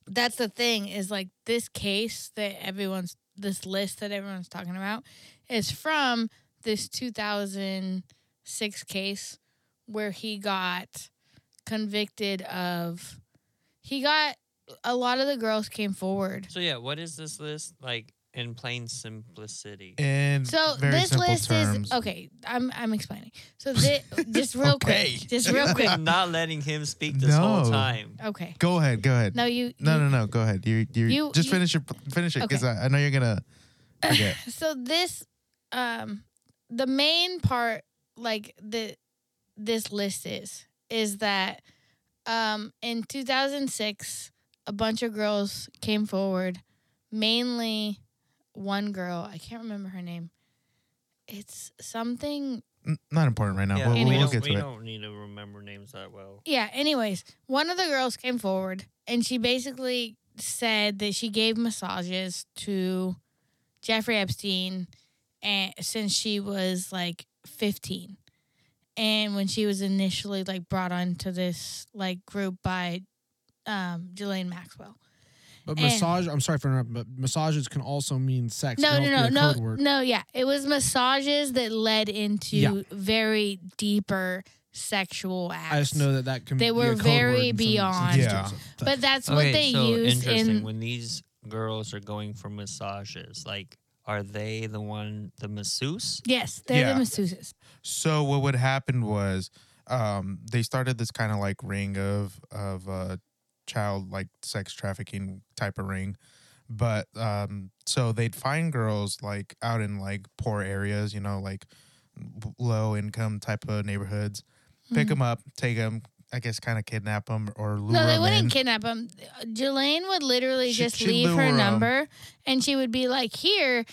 S3: that's the thing is like this case that everyone's this list that everyone's talking about is from this 2006 case where he got convicted of he got a lot of the girls came forward.
S2: So yeah, what is this list like in plain simplicity?
S1: In
S3: So
S1: very
S3: this
S1: simple
S3: list
S1: terms,
S3: is okay. I'm I'm explaining. So thi- just real [laughs]
S1: Okay.
S3: quick, just [laughs] real quick.
S2: not letting him speak this whole time.
S3: Okay.
S1: Go ahead. Go ahead.
S3: No, you.
S1: No,
S3: you-
S1: no, no. Go ahead. You, you,
S3: You-
S1: just
S3: you-
S1: finish your finish it because
S3: Okay.
S1: I, I know you're gonna forget. [laughs]
S3: So this, um, the main part, like the this list is, is that, um, in 2006, a bunch of girls came forward, mainly one girl. I can't remember her name. It's something
S1: N- Not important right now.
S2: Yeah,
S1: we'll,
S2: we,
S3: Anyways.
S1: we'll
S2: don't, we
S1: to it.
S2: don't need to remember names that well.
S3: Yeah, anyways, one of the girls came forward and she basically said that she gave massages to Jeffrey Epstein and since she was like 15. And when she was initially like brought onto this like group by um Ghislaine Maxwell.
S4: But
S3: And-
S4: massage. I'm sorry for interrupting, but massages can also mean sex.
S3: No, no, no, no, no. Yeah, it was massages that led into
S4: Yeah.
S3: very deeper sexual acts.
S4: I just know that that can.
S3: They
S4: be
S3: were
S4: a code
S3: very
S4: word
S3: beyond.
S1: Yeah.
S3: but that's what they
S2: so
S3: use
S2: interesting.
S3: in
S2: when these girls are going for massages, like, are they the one, the masseuse?
S3: Yes, they're
S1: Yeah.
S3: the masseuses.
S1: So what would happen was um, they started this kind of like ring of of uh, child like sex trafficking type of ring, but um, so they'd find girls like out in like poor areas, you know, like low income type of neighborhoods, pick
S3: Mhm.
S1: them up, take them. I guess kind of kidnap them or lure
S3: No, they wouldn't
S1: in.
S3: kidnap them. Ghislaine would literally
S1: She-
S3: just leave her number, and she would be like, "Here,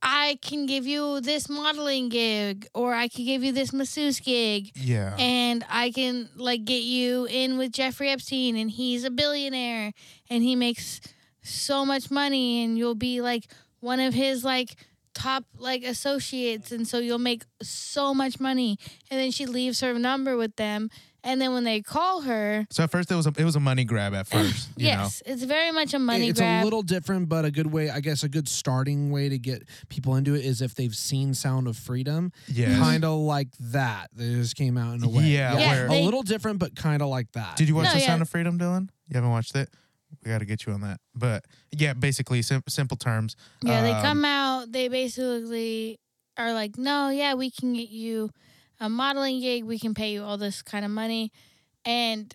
S3: I can give you this modeling gig, or I can give you this masseuse gig."
S1: yeah,
S3: and I can like get you in with Jeffrey Epstein and he's a billionaire and he makes so much money and you'll be like one of his like top like associates and so you'll make so much money and then she leaves her number with them and then when they call her
S1: So at first it was a, it was a money grab at first. [clears throat] You
S3: yes it's very much a money grab.
S4: it's
S3: grab
S4: a little different, but a good way, I guess, a good starting way to get people into it is if they've seen Sound of Freedom,
S1: yeah.
S4: kind of like that. They just came out in a way,
S1: Yeah,
S3: Yeah,
S1: where
S4: a
S3: they-
S4: little different, but kind of like that.
S1: Did you watch
S3: No,
S1: The
S3: yeah.
S1: Sound of Freedom, Dylan? You haven't watched it? We got to get you on that. But yeah, basically, sim- simple terms.
S3: Yeah, they
S1: Um,
S3: come out. They basically are like, no, yeah, we can get you a modeling gig. We can pay you all this kind of money, and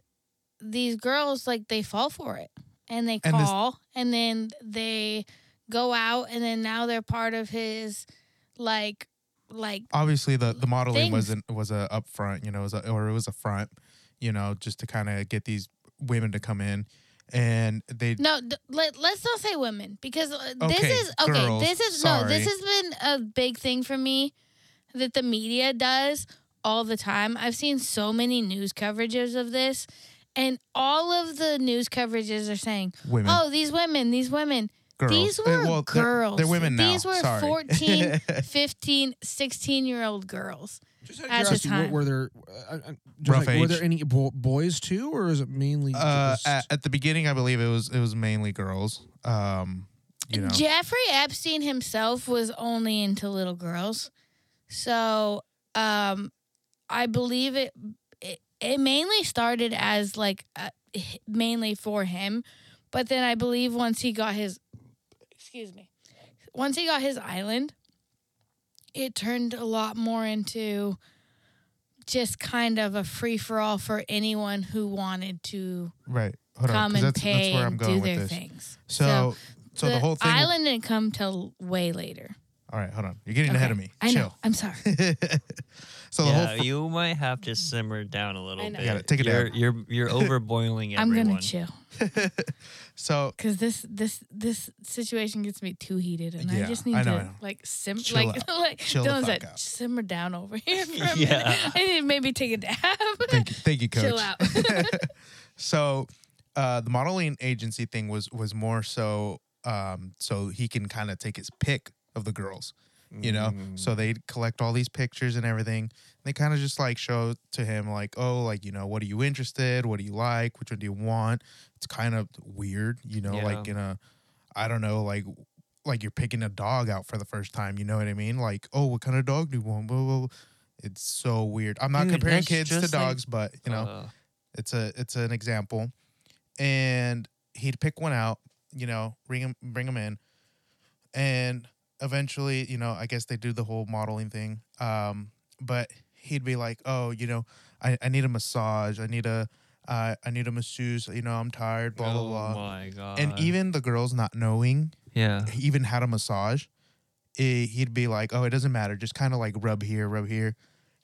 S3: these girls like they fall for it, and they
S1: And this-
S3: call, and then they go out, and then now they're part of his like like
S1: Obviously, the the modeling
S3: Things.
S1: wasn't was a upfront, you know, it was a, or it was a front, you know, just to kind of get these women to come in, and they
S3: no. D- let, let's not say women because uh, this is okay.
S1: girls,
S3: this is no. This has been a big thing for me that the media does all the time. I've seen so many news coverages of this, and all of the news coverages are saying,
S1: women,
S3: "Oh, these women, these women."
S1: girls.
S3: These
S1: Uh,
S3: were
S1: well, they're-
S3: girls.
S1: They're, women now.
S3: These were
S1: Sorry.
S3: 14, [laughs] 15, 16 year old girls.
S4: Just out of
S3: at the
S4: curiosity, were-
S3: time.
S4: Were there uh, uh, just
S1: Rough
S4: like, were
S1: age.
S4: there any bo- boys too, or is it mainly
S1: uh,
S4: just
S1: at, at the beginning, I believe it was it was mainly girls. Um, you know,
S3: Jeffrey Epstein himself was only into little girls. So, um, I believe it, it, it mainly started as like uh, mainly for him. But then I believe once he got his, excuse me, once he got his island, it turned a lot more into just kind of a free for all for anyone who wanted to
S1: right. Hold on,
S3: and
S1: that's,
S3: pay
S1: that's where I'm
S3: and do
S1: with
S3: their
S1: this.
S3: things.
S1: So, so, the, whole thing.
S3: island didn't come till way later.
S1: All right, hold on. You're getting ahead of me.
S3: I know.
S1: Chill.
S3: I'm sorry. [laughs]
S1: so the
S2: yeah,
S1: whole.
S2: you might have to simmer down a little
S3: I know.
S2: bit.
S1: You gotta take it
S2: you're,
S1: down.
S2: You're you're [laughs] overboiling
S3: I'm
S2: everyone.
S3: gonna chill [laughs]
S1: so
S3: because this this this situation gets me too heated, and
S1: Yeah,
S3: I just need
S1: I know,
S3: to
S1: I know.
S3: like sim
S1: Chill
S3: like
S1: out.
S3: like
S1: Chill the
S3: Dylan
S1: fuck
S3: said,
S1: out.
S3: simmer down over here for a
S2: Yeah.
S3: minute. I need to maybe take a dab.
S1: thank you, thank you, coach.
S3: Chill out.
S1: so uh, the modeling agency thing was was more so um, so he can kind of take his pick of the girls. you know.
S2: Mm.
S1: So they collect all these pictures and everything. They kind of just like show to him like, oh, like you know, what are you interested? What do you like? Which one do you want? It's kind of weird, you know, like
S2: Yeah.
S1: in a, I don't know, like like you're picking a dog out for the first time. You know what I mean? Like, oh, what kind of dog do you want? Blah, blah, blah. It's so weird. I'm not
S2: Dude,
S1: comparing kids to
S2: just like-
S1: dogs, but you know,
S2: Uh,
S1: it's a it's an example, and he'd pick one out, you know, bring him bring him in, and eventually, you know, I guess they do the whole modeling thing. Um, but he'd be like, oh, you know, I, I need a massage, I need a uh, I need a masseuse, you know, I'm tired, blah blah
S2: oh
S1: blah.
S2: my god.
S1: And even the girls not knowing
S2: yeah.
S1: he even had a massage, eh, he'd be like, oh, it doesn't matter, just kind of like rub here, rub here,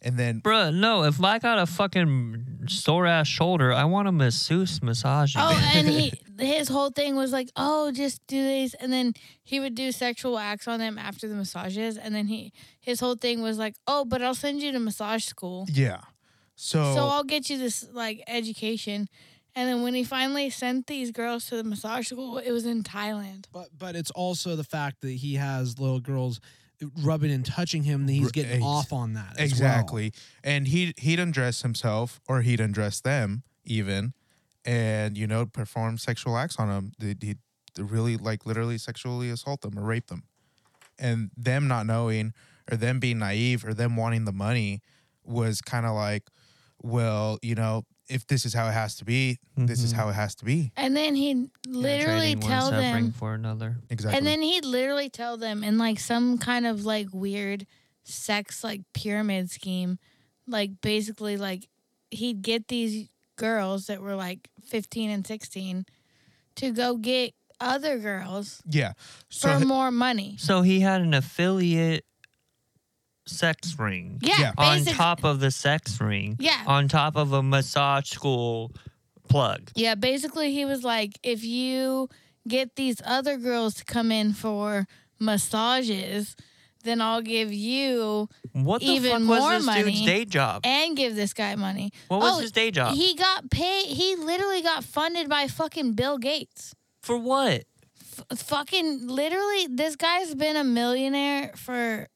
S1: and then
S2: Bruh, no, if I got a fucking sore ass shoulder, I want a masseuse massage.
S3: Oh, [laughs] and he his whole thing was like, oh, just do these, and then he would do sexual acts on them after the massages, and then he his whole thing was like, oh, but I'll send you to massage school,
S1: yeah, so
S3: so I'll get you this like education. And then when he finally sent these girls to the massage school, it was in Thailand.
S4: But but it's also the fact that he has little girls rubbing and touching him that he's getting
S1: ex-
S4: off on that. as.
S1: Exactly. And he he'd undress himself or he'd undress them even and you know perform sexual acts on them. He'd, he'd really like literally sexually assault them or rape them. And them not knowing or them being naive or them wanting the money was kind of like well, you know, if this is how it has to be, this is how mm-hmm. it has to be.
S3: And then he'd literally
S2: trading one
S3: tell
S2: suffering
S3: them,
S2: for another.
S1: Exactly.
S3: and then he'd literally tell them in like some kind of like weird sex like pyramid scheme, like basically like he'd get these girls that were like 15 and 16 to go get other girls
S1: yeah. So
S3: for more money.
S2: So he had an affiliate sex ring
S3: Yeah,
S1: Yeah.
S2: on
S3: basic-
S2: top of the sex ring,
S3: Yeah.
S2: on top of a massage school plug.
S3: Yeah, basically he was like, if you get these other girls to come in for massages, then I'll give you
S2: What the
S3: Even
S2: fuck
S3: more
S2: was this dude's
S3: money.
S2: day job?
S3: and give this guy money.
S2: What was
S3: Oh,
S2: his day job?
S3: He got paid. He literally got funded by fucking Bill Gates.
S2: For what?
S3: F- fucking literally, this guy's been a millionaire for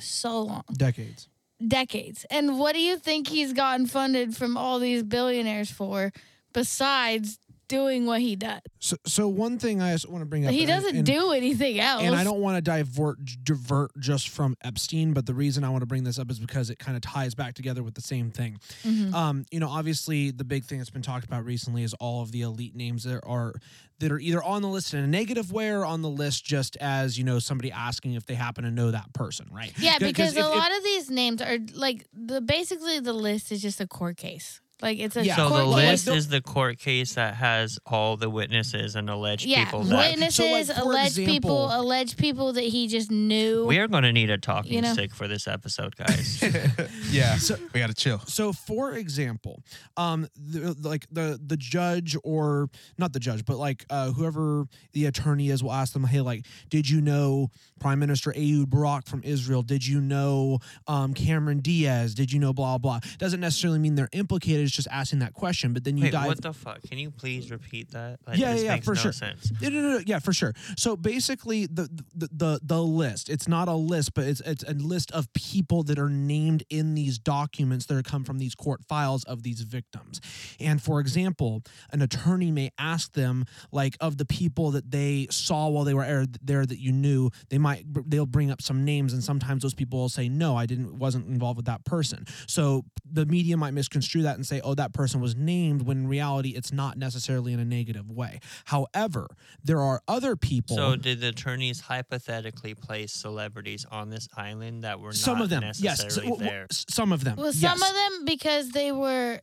S3: so long,
S4: Decades.
S3: decades. And what do you think he's gotten funded from all these billionaires for, besides doing what he does?
S4: So so one thing I just want to bring up.
S3: He doesn't
S4: and-
S3: do anything else.
S4: And I don't want to divert divert just from Epstein, but the reason I want to bring this up is because it kind of ties back together with the same thing.
S3: Mhm.
S4: Um, you know, obviously the big thing that's been talked about recently is all of the elite names that are that are either on the list in a negative way or on the list just as you know somebody asking if they happen to know that person, right?
S3: Yeah, because
S4: if-
S3: a
S4: if-
S3: lot of these names are like the basically the list is just a court case. Like it's a
S4: Yeah.
S2: So the
S4: like,
S3: case.
S2: list is the court case that has all the witnesses and alleged
S3: yeah,
S2: people that
S3: witnesses,
S4: So, like, for
S3: alleged people, alleged people that he just knew.
S2: we are going to need a talking
S3: You know?
S2: stick for this episode, guys. [laughs]
S1: yeah.
S4: So-
S1: we got to chill.
S4: So, for example, um, the, like the the judge or not the judge, but like uh, whoever the attorney is will ask them, "Hey, like, did you know Prime Minister Ehud Barak from Israel? Did you know um, Cameron Diaz? Did you know blah blah?" Doesn't necessarily mean they're implicated. It's just asking that question. But then you
S2: Wait,
S4: dive.
S2: what the fuck? Can you please repeat that? Like,
S4: Yeah, yeah, for
S2: no
S4: sure.
S2: sense.
S4: No, no, no, no, yeah, for sure. So basically, the, the the the list. It's not a list, but it's it's a list of people that are named in these documents that are come from these court files of these victims. And for example, an attorney may ask them, like, of the people that they saw while they were there, there that you knew. They might they'll bring up some names, and sometimes those people will say, no, I didn't wasn't involved with that person. So the media might misconstrue that and say, oh, that person was named, when in reality, it's not necessarily in a negative way. However, there are other people.
S2: So did the attorneys hypothetically place celebrities on this island that were
S4: some
S2: not
S4: of them, yes, so- w- w-
S2: there?
S4: some of them,
S3: well,
S4: yes.
S3: some of them because they were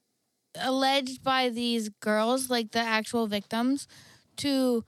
S3: alleged by these girls, like the actual victims, to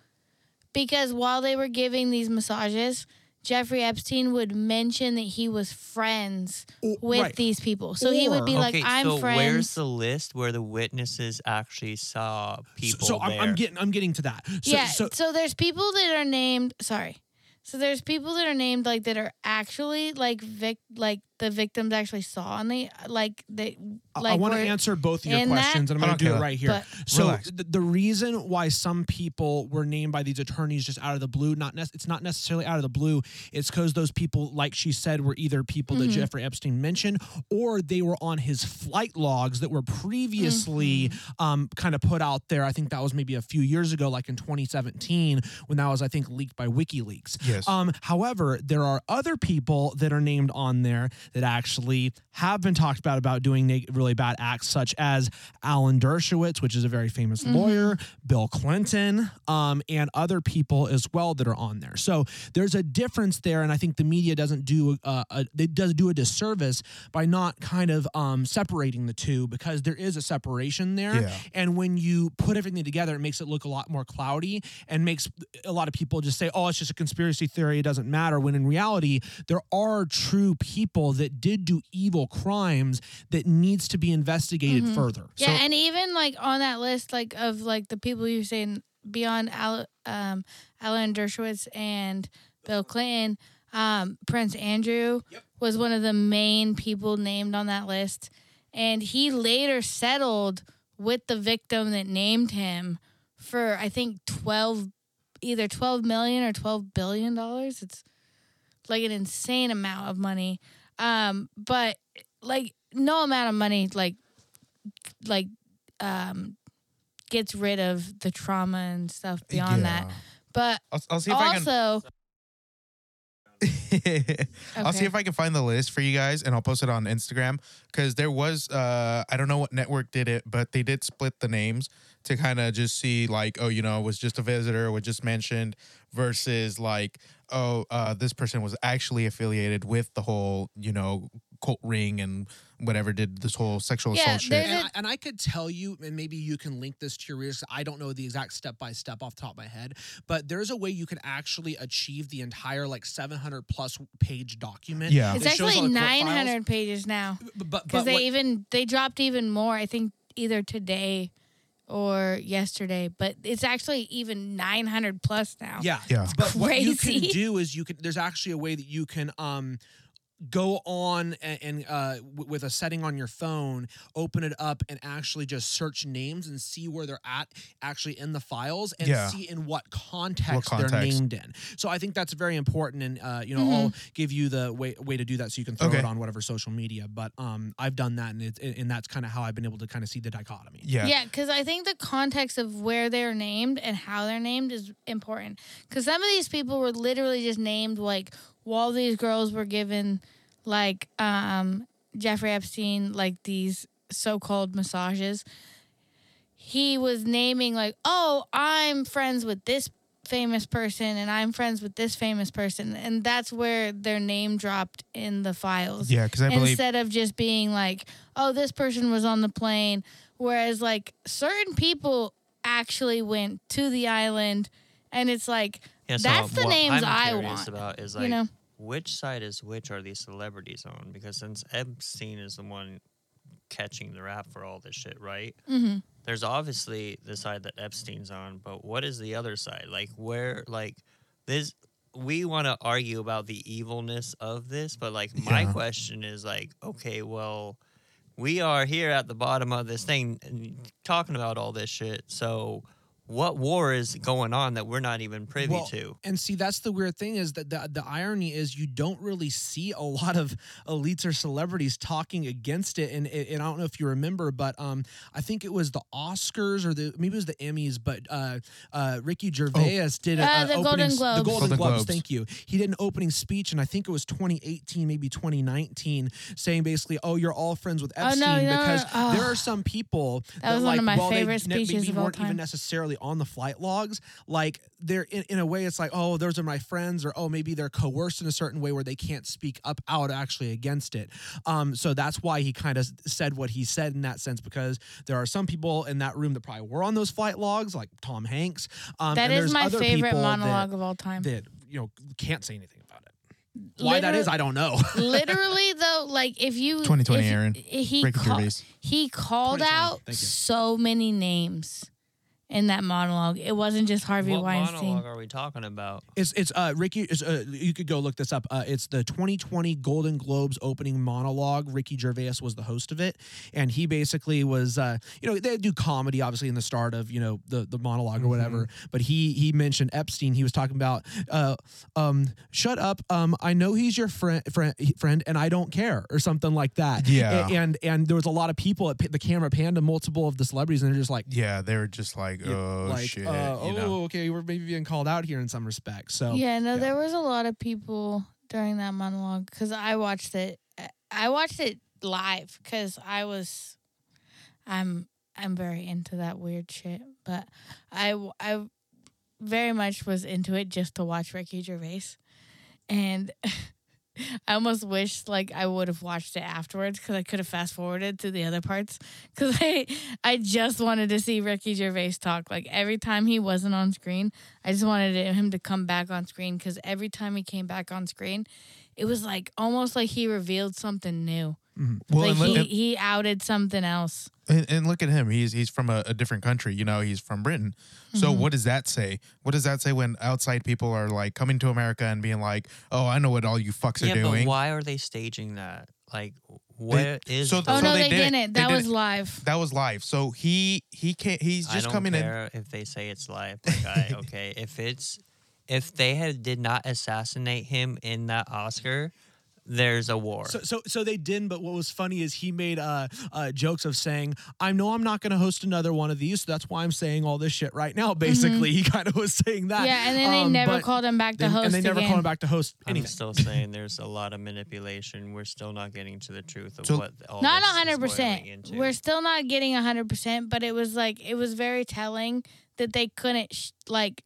S3: because while they were giving these massages. Jeffrey Epstein would mention that he was friends
S4: O-
S3: with
S4: right.
S3: these people. So he would be
S4: Or-
S3: like,
S2: okay,
S3: I'm
S2: so
S3: friends.
S2: where's the list where the witnesses actually saw
S4: So-
S2: people
S4: So, I'm. I'm getting, I'm getting to that. So,
S3: yeah.
S4: so
S3: So, there's people that are named. Sorry. So there's people that are named like that are actually like vic like the victims actually saw and they like they
S4: I-
S3: like
S4: I want to answer both of your
S3: in that-
S4: questions, and I'm going to
S1: on,
S4: do it right here.
S3: But-
S4: so
S1: Relax.
S4: the, the reason why some people were named by these attorneys just out of the blue, not nec- it's not necessarily out of the blue. It's because those people, like she said, were either people that
S3: Mhm.
S4: Jeffrey Epstein mentioned, or they were on his flight logs that were previously um, kind of put out there. I think that was maybe a few years ago, like in 2017, when that was I think leaked by WikiLeaks.
S1: Yes.
S4: Um, however, there are other people that are named on there that actually have been talked about about doing really bad acts, such as Alan Dershowitz, which is a very famous lawyer, Bill Clinton, um, and other people as well that are on there. So there's a difference there, and I think the media doesn't do uh, a, it does do a disservice by not kind of um, separating the two because there is a separation there.
S1: Yeah.
S4: And when you put everything together, it makes it look a lot more cloudy and makes a lot of people just say, oh, it's just a conspiracy theory. It doesn't matter. When in reality, there are true people that did do evil crimes that needs to be investigated
S3: Mhm.
S4: further.
S3: Yeah,
S1: So-
S3: and even like on that list, like of like the people you're saying beyond Al, um, Alan Dershowitz and Bill Clinton, um, Prince Andrew was one of the main people named on that list, and he later settled with the victim that named him for I think twelve, either twelve million or twelve billion dollars. It's like an insane amount of money. Um, but like no amount of money like like um gets rid of the trauma and stuff beyond that. But
S1: I'll, I'll see if I can.
S3: also, [laughs]
S1: I'll see if I can find the list for you guys and I'll post it on Instagram because there was uh I don't know what network did it, but they did split the names to kind of just see like oh you know it was just a visitor was just mentioned versus like oh uh this person was actually affiliated with the whole you know cult ring and whatever did this whole sexual
S3: Yeah,
S1: assault shit.
S4: And
S3: a-
S4: I, and I could tell you, and maybe you can link this to your readers. I don't know the exact step by step off the top of my head, but there's a way you can actually achieve the entire like 700 plus page document.
S1: Yeah.
S3: it's
S4: that shows all
S3: actually
S4: the court files.
S3: 900 pages now
S4: But, but,
S3: because
S4: but
S3: they
S4: what-
S3: even they dropped even more. I think either today or yesterday, but it's actually even 900 plus now.
S4: Yeah.
S1: Yeah.
S4: But what you can do is you can there's actually a way that you can um go on and, and uh w- with a setting on your phone open it up and actually just search names and see where they're at actually in the files and
S1: Yeah.
S4: see in what context, they're named in so i think that's very important and uh you know i'll give you the way way to do that so you can throw
S1: Okay.
S4: it on whatever social media but um i've done that and it's and that's kind of how i've been able to kind of see the dichotomy
S1: yeah.
S3: Yeah, because I think the context of where they're named and how they're named is important. Because some of these people were literally just named like while these girls were given like um Jeffrey Epstein like these so-called massages. He was naming like, "Oh, I'm friends with this famous person and I'm friends with this famous person." And that's where their name dropped in the files
S1: Yeah, because I believe
S3: instead of just being like, oh, this person was on the plane. Whereas, like, certain people actually went to the island, and it's like,
S2: Yeah, so
S3: That's the
S2: what
S3: names
S2: I'm
S3: I
S2: curious
S3: want,
S2: about is
S3: you know?
S2: which side is which are these celebrities on? Because since Epstein is the one catching the rap for all this shit, right?
S3: hmm
S2: There's obviously the side that Epstein's on, but what is the other side? Like where like this we want to argue about the evilness of this, but like my question is like, okay, well, we are here at the bottom of this thing and talking about all this shit. So what war is going on that we're not even privy
S4: Well,
S2: to?
S4: And see, that's the weird thing is that the, the irony is you don't really see a lot of elites or celebrities talking against it. And, and I don't know if you remember, but um, I think it was the Oscars or the maybe it was the Emmys, but uh, uh, Ricky Gervais did a,
S3: Uh,
S4: a
S3: the
S4: opening,
S3: Golden
S4: s-
S3: Globes.
S4: The Golden,
S1: Golden
S4: Globes,
S1: Globes.
S4: Thank you. He did an opening speech, and I think it was 2018, maybe 2019, saying basically, "Oh, you're all friends with
S3: Oh, no,
S4: Epstein,"
S3: no, no,
S4: because
S3: no.
S4: there
S3: Oh.
S4: are some people
S3: That was one
S4: like,
S3: of my
S4: while they
S3: favorite
S4: ne-
S3: speeches
S4: maybe
S3: of all
S4: weren't even
S3: time.
S4: necessarily on the flight logs like they're in, in a way it's like oh those are my friends or oh maybe they're coerced in a certain way where they can't speak up out actually against it. Um so that's why he kind of said what he said in that sense because there are some people in that room that probably were on those flight logs like tom hanks um
S3: that
S4: and
S3: is my
S4: other
S3: favorite
S4: people that-
S3: monologue of all time.
S4: that you know can't say anything about it. Why that
S3: Literal-
S4: is i don't know.
S3: Literally, [laughs] though, like if you
S1: 2020
S3: if-
S1: Aaron.
S3: he
S1: Ricky
S3: call- he called out so many names in that monologue. It wasn't just Harvey
S2: what
S3: Weinstein.
S2: monologue are we talking about?
S4: It's it's uh Ricky. Is, uh, you could go look this up. Uh, it's the 2020 Golden Globes opening monologue. Ricky Gervais was the host of it, and he basically was uh you know they do comedy obviously in the start of you know the the monologue or whatever. But he he mentioned Epstein. He was talking about uh um shut up um I know he's your friend friend friend and I don't care or something like that.
S1: Yeah.
S4: A- and and there was a lot of people at the camera panned to multiple of the celebrities and they're just like
S1: Yeah, they were just like,
S4: yeah,
S1: oh
S4: like,
S1: shit.
S4: uh,
S1: you
S4: oh,
S1: know?
S4: okay, we're maybe being called out here in some respects. So
S3: yeah, no,
S4: yeah.
S3: there was a lot of people during that monologue because I watched it. I watched it live because I was, I'm, I'm very into that weird shit. But I, I very much was into it just to watch Ricky Gervais, and [laughs] I almost wish like I would have watched it afterwards because I could have fast forwarded to the other parts because [laughs] I I just wanted to see Ricky Gervais talk. Like every time he wasn't on screen, I just wanted him to come back on screen because every time he came back on screen, it was like almost like he revealed something new.
S1: Well,
S3: like
S1: and,
S3: he,
S1: look,
S3: he outed something else.
S1: and, and look at him. He's he's from a, a different country. You know, he's from Britain. So
S3: Mm-hmm.
S1: what does that say? What does that say when outside people are like coming to America and being like, "Oh, I know what all you fucks
S2: yeah,
S1: are doing."
S2: but why are they staging that? Like, what is?
S1: so-
S2: the-
S3: Oh
S1: So
S3: no,
S1: they
S3: they,
S1: did it.
S3: didn't.
S1: They
S3: That
S1: did
S3: was live.
S1: That was live. So he he can't. He's
S2: I
S1: just
S2: don't
S1: coming in.
S2: care if they say it's live. Like, I, okay, if it's if they had did not assassinate him in that Oscar, there's a war.
S4: So, so, so they didn't. But what was funny is he made uh, uh, jokes of saying, "I know I'm not going to host another one of these, so that's why I'm saying all this shit right now." Basically, he [laughs] kind of was saying that.
S3: Mm-hmm. Yeah, and then they
S4: Um,
S3: never called him back to
S4: they-
S3: host
S4: and they never
S3: again.
S4: called him back to host
S2: I'm still saying there's a lot of manipulation. We're still not getting to the truth of
S1: So-
S2: what all
S3: not
S2: this is
S3: hundred
S2: boiling
S3: percent.
S2: into.
S3: We're still not getting hundred percent, but it was like it was very telling that they couldn't sh- like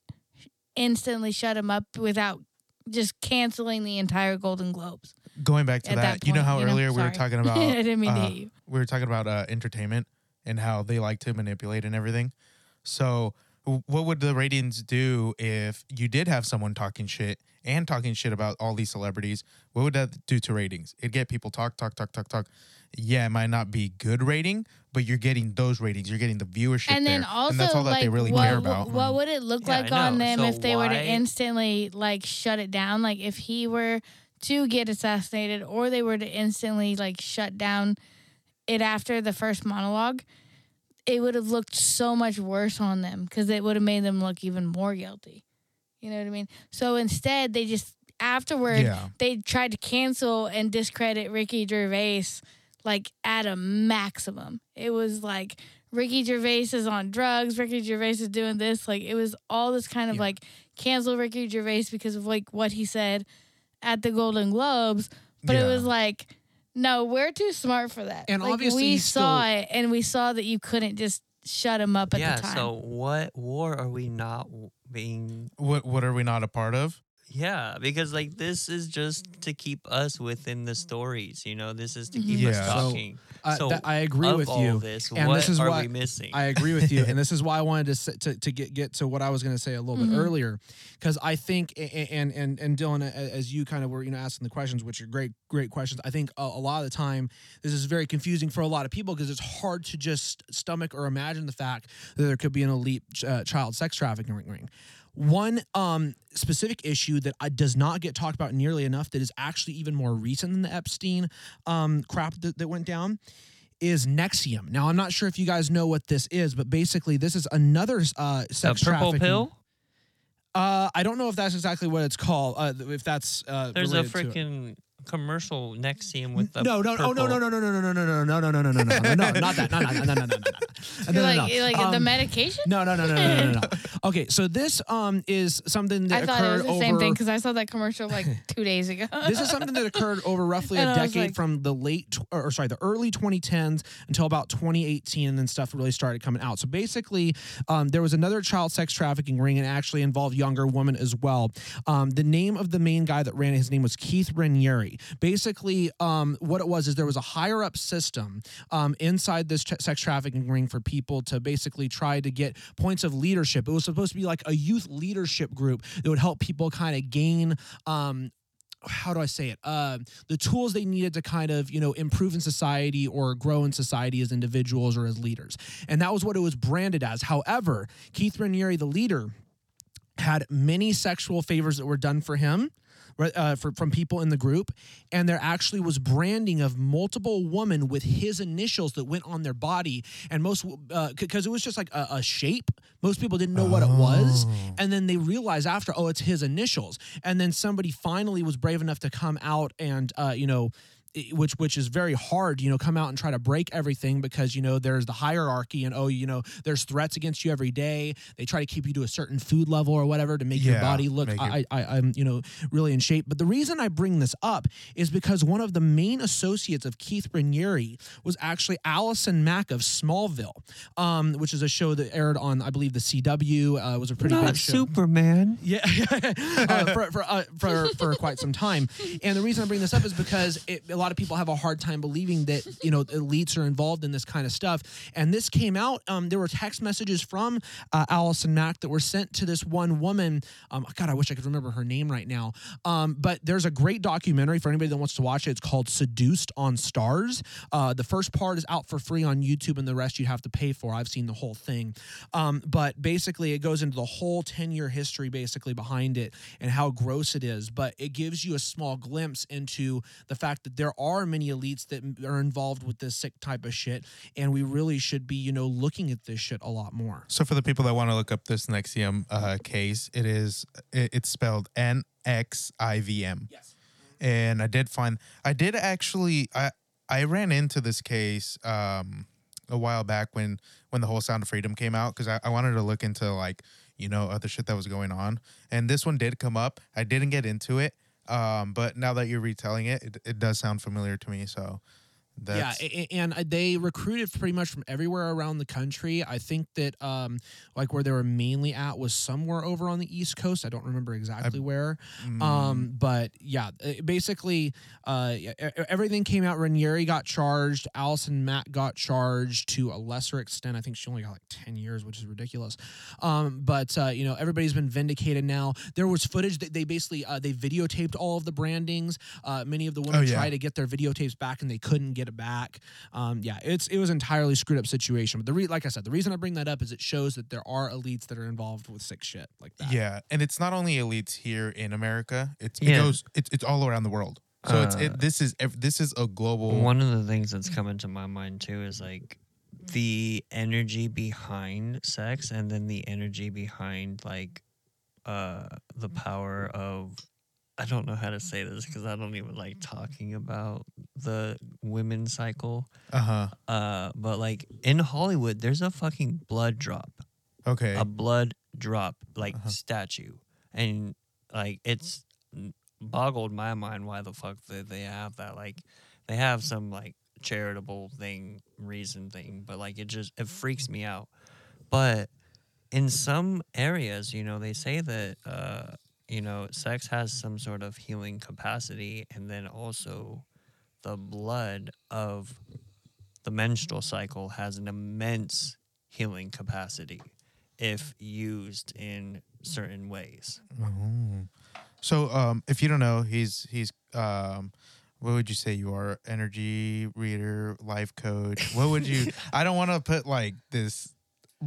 S3: instantly shut him up without just canceling the entire Golden Globes.
S1: Going back to
S3: At
S1: that,
S3: that
S1: you know how
S3: you know?
S1: earlier we were talking [laughs] about.
S3: I didn't mean to
S1: uh,
S3: hit you.
S1: we were talking about uh, entertainment and how they like to manipulate and everything. So, w- what would the ratings do if you did have someone talking shit and talking shit about all these celebrities? What would that do to ratings? It'd get people talk, talk, talk, talk, talk. Yeah, it might not be good rating, but you're getting those ratings. You're getting the viewership
S3: And then
S1: there,
S3: also,
S1: and that's all that
S3: like,
S1: they really
S3: what,
S1: care about.
S3: What would it look
S2: Yeah,
S3: like on them
S2: So
S3: if they were to instantly like shut it down? Like if he were to get assassinated, or they were to instantly like shut down it after the first monologue, it would have looked so much worse on them because it would have made them look even more guilty. You know what I mean? So instead, they just afterward
S1: Yeah.
S3: they tried to cancel and discredit Ricky Gervais like at a maximum. It was like Ricky Gervais is on drugs, Ricky Gervais is doing this. Like it was all this kind of
S4: Yeah.
S3: like cancel Ricky Gervais because of like what he said at the Golden Globes. But it was like, no, we're too smart for that.
S4: And
S3: like,
S4: obviously
S3: we
S4: he's
S3: saw
S4: still-
S3: it and we saw that you couldn't just shut him up at
S2: yeah.
S3: the time.
S2: Yeah, So what war are we not being?
S1: What What are we not a part of?
S2: Yeah, because like this is just to keep us within the stories. You know, this is to keep
S1: Yeah.
S2: us
S1: So,
S2: talking.
S4: uh,
S2: so
S4: that- I agree
S2: of
S4: with
S2: all
S4: you,
S2: This,
S4: and
S2: what
S4: this is
S2: are
S4: why
S2: we missing?
S4: I agree with you, and [laughs] this is why I wanted to s- to, to get get to what I was going to say a little bit
S3: Mhm.
S4: earlier, because I think a- a- and and and Dylan, as you kind of were you know asking the questions, which are great great questions. I think a, a lot of the time this is very confusing for a lot of people because it's hard to just stomach or imagine the fact that there could be an elite uh, child sex trafficking ring. One um, specific issue that does not get talked about nearly enough that is actually even more recent than the Epstein um, crap that, that went down is NXIVM. Now, I'm not sure if you guys know what this is, but basically, this is another uh,
S2: the
S4: sex
S2: purple
S4: trafficking-
S2: pill.
S4: Uh, I don't know if that's exactly what it's called. Uh, if that's uh,
S2: There's a
S4: related to it.
S2: freaking commercial Nexium with the
S4: no, no, oh, no, no, no, no, no, no, no, no, no, no, no, no, no, no, no, no, not that, no, no, no, no, no, no, no, no, no, no,
S3: like, like the
S4: Um,
S3: medication?
S4: No, no, no, no, no, no, no, no. Okay, so this um is something that
S3: I thought it
S4: occurred
S3: was the same thing because I saw that commercial like two days ago.
S4: this is something that occurred over roughly a decade from the late or sorry the early 2010s until about 2018 and then stuff really started coming out so basically um, there was another child sex trafficking ring and actually involved younger women as well um, the name of the main guy that ran it his name was keith basically um, what it was is there was a higher up system um, inside this sex trafficking ring for people to basically try to get points of leadership it was supposed to be like a youth leadership group that would help people kind of gain um, how do I say it? Uh, the tools they needed to kind of, you know, improve in society or grow in society as individuals or as leaders. And that was what it was branded as. However, Keith Raniere, the leader, had many sexual favors that were done for him uh, for, from people in the group, and there actually was branding of multiple women with his initials that went on their body, and most because uh, it was just like a, a, shape. Most people didn't know what it was, and then they realized after, oh, it's his initials, and then somebody finally was brave enough to come out and uh, you know which which is very hard you know come out and try to break everything because you know there's the hierarchy and oh you know there's threats against you every day. They try to keep you to a certain food level or whatever to make yeah, your body look I, I i'm you know really in shape. But the reason i bring this up is because one of the main associates of keith raniere was actually allison mack of smallville um, which is a show that aired on i believe the cw uh, was a pretty
S2: Not
S4: big show.
S2: Superman.
S4: Yeah. [laughs] Uh, for, for, uh, for, for quite some time. And the reason i bring this up is because it, lot of people have a hard time believing that you know elites are involved in this kind of stuff. And this came out. Um, there were text messages from uh, Allison Mack that were sent to this one woman. Um, God, I wish I could remember her name right now. Um, but there's a great documentary for anybody that wants to watch it. It's called Seduced on Starz." Uh, the first part is out for free on YouTube, and the rest you have to pay for. I've seen the whole thing. Um, but basically, it goes into the whole 10 year history basically behind it and how gross it is. But it gives you a small glimpse into the fact that there are many elites that are involved with this sick type of shit, and we really should be, you know, looking at this shit a lot more.
S1: So for the people that want to look up this NXIVM uh, case, it is it, it's spelled N X I V M.
S4: Yes.
S1: And I did find I did actually I I ran into this case um a while back when when the whole Sound of Freedom came out because I, I wanted to look into like you know other shit that was going on and this one did come up. I didn't get into it um, but now that you're retelling it, it, it does sound familiar to me. So
S4: that's... Yeah, and they recruited pretty much from everywhere around the country. I think that um, like where they were mainly at was somewhere over on the East Coast. I don't remember exactly I, where. Mm. Um, but yeah, basically, uh, everything came out. Raniere got charged. Allison Mack got charged to a lesser extent. I think she only got like ten years, which is ridiculous. Um, but uh, you know, everybody's been vindicated now. There was footage that they basically uh, they videotaped all of the brandings. Uh, many of the women oh, yeah. tried to get their videotapes back and they couldn't get get it back. Um, yeah, it's it was entirely screwed up situation. But the re- like I said, the reason I bring that up is it shows that there are elites that are involved with sick shit like that.
S1: Yeah, and it's not only elites here in America. It's it goes it's it's all around the world. So uh, it's it, uh, this is this is a global.
S2: One of the things that's coming to my mind too is like the energy behind sex, and then the energy behind like uh the power of I don't know how to say this because I don't even like talking about the women's cycle.
S1: Uh-huh.
S2: Uh But like in Hollywood, there's a fucking blood drop.
S1: Okay.
S2: A blood drop like uh-huh. statue, and like it's boggled my mind why the fuck they they have that. Like they have some like charitable thing, reason thing, but like it just it freaks me out. But in some areas, you know, they say that. uh you know, sex has some sort of healing capacity, and then also the blood of the menstrual cycle has an immense healing capacity if used in certain ways.
S1: Oh. So, um, if you don't know, he's he's um, what would you say you are? Energy reader, life coach. What would you? [laughs] I don't want to put like this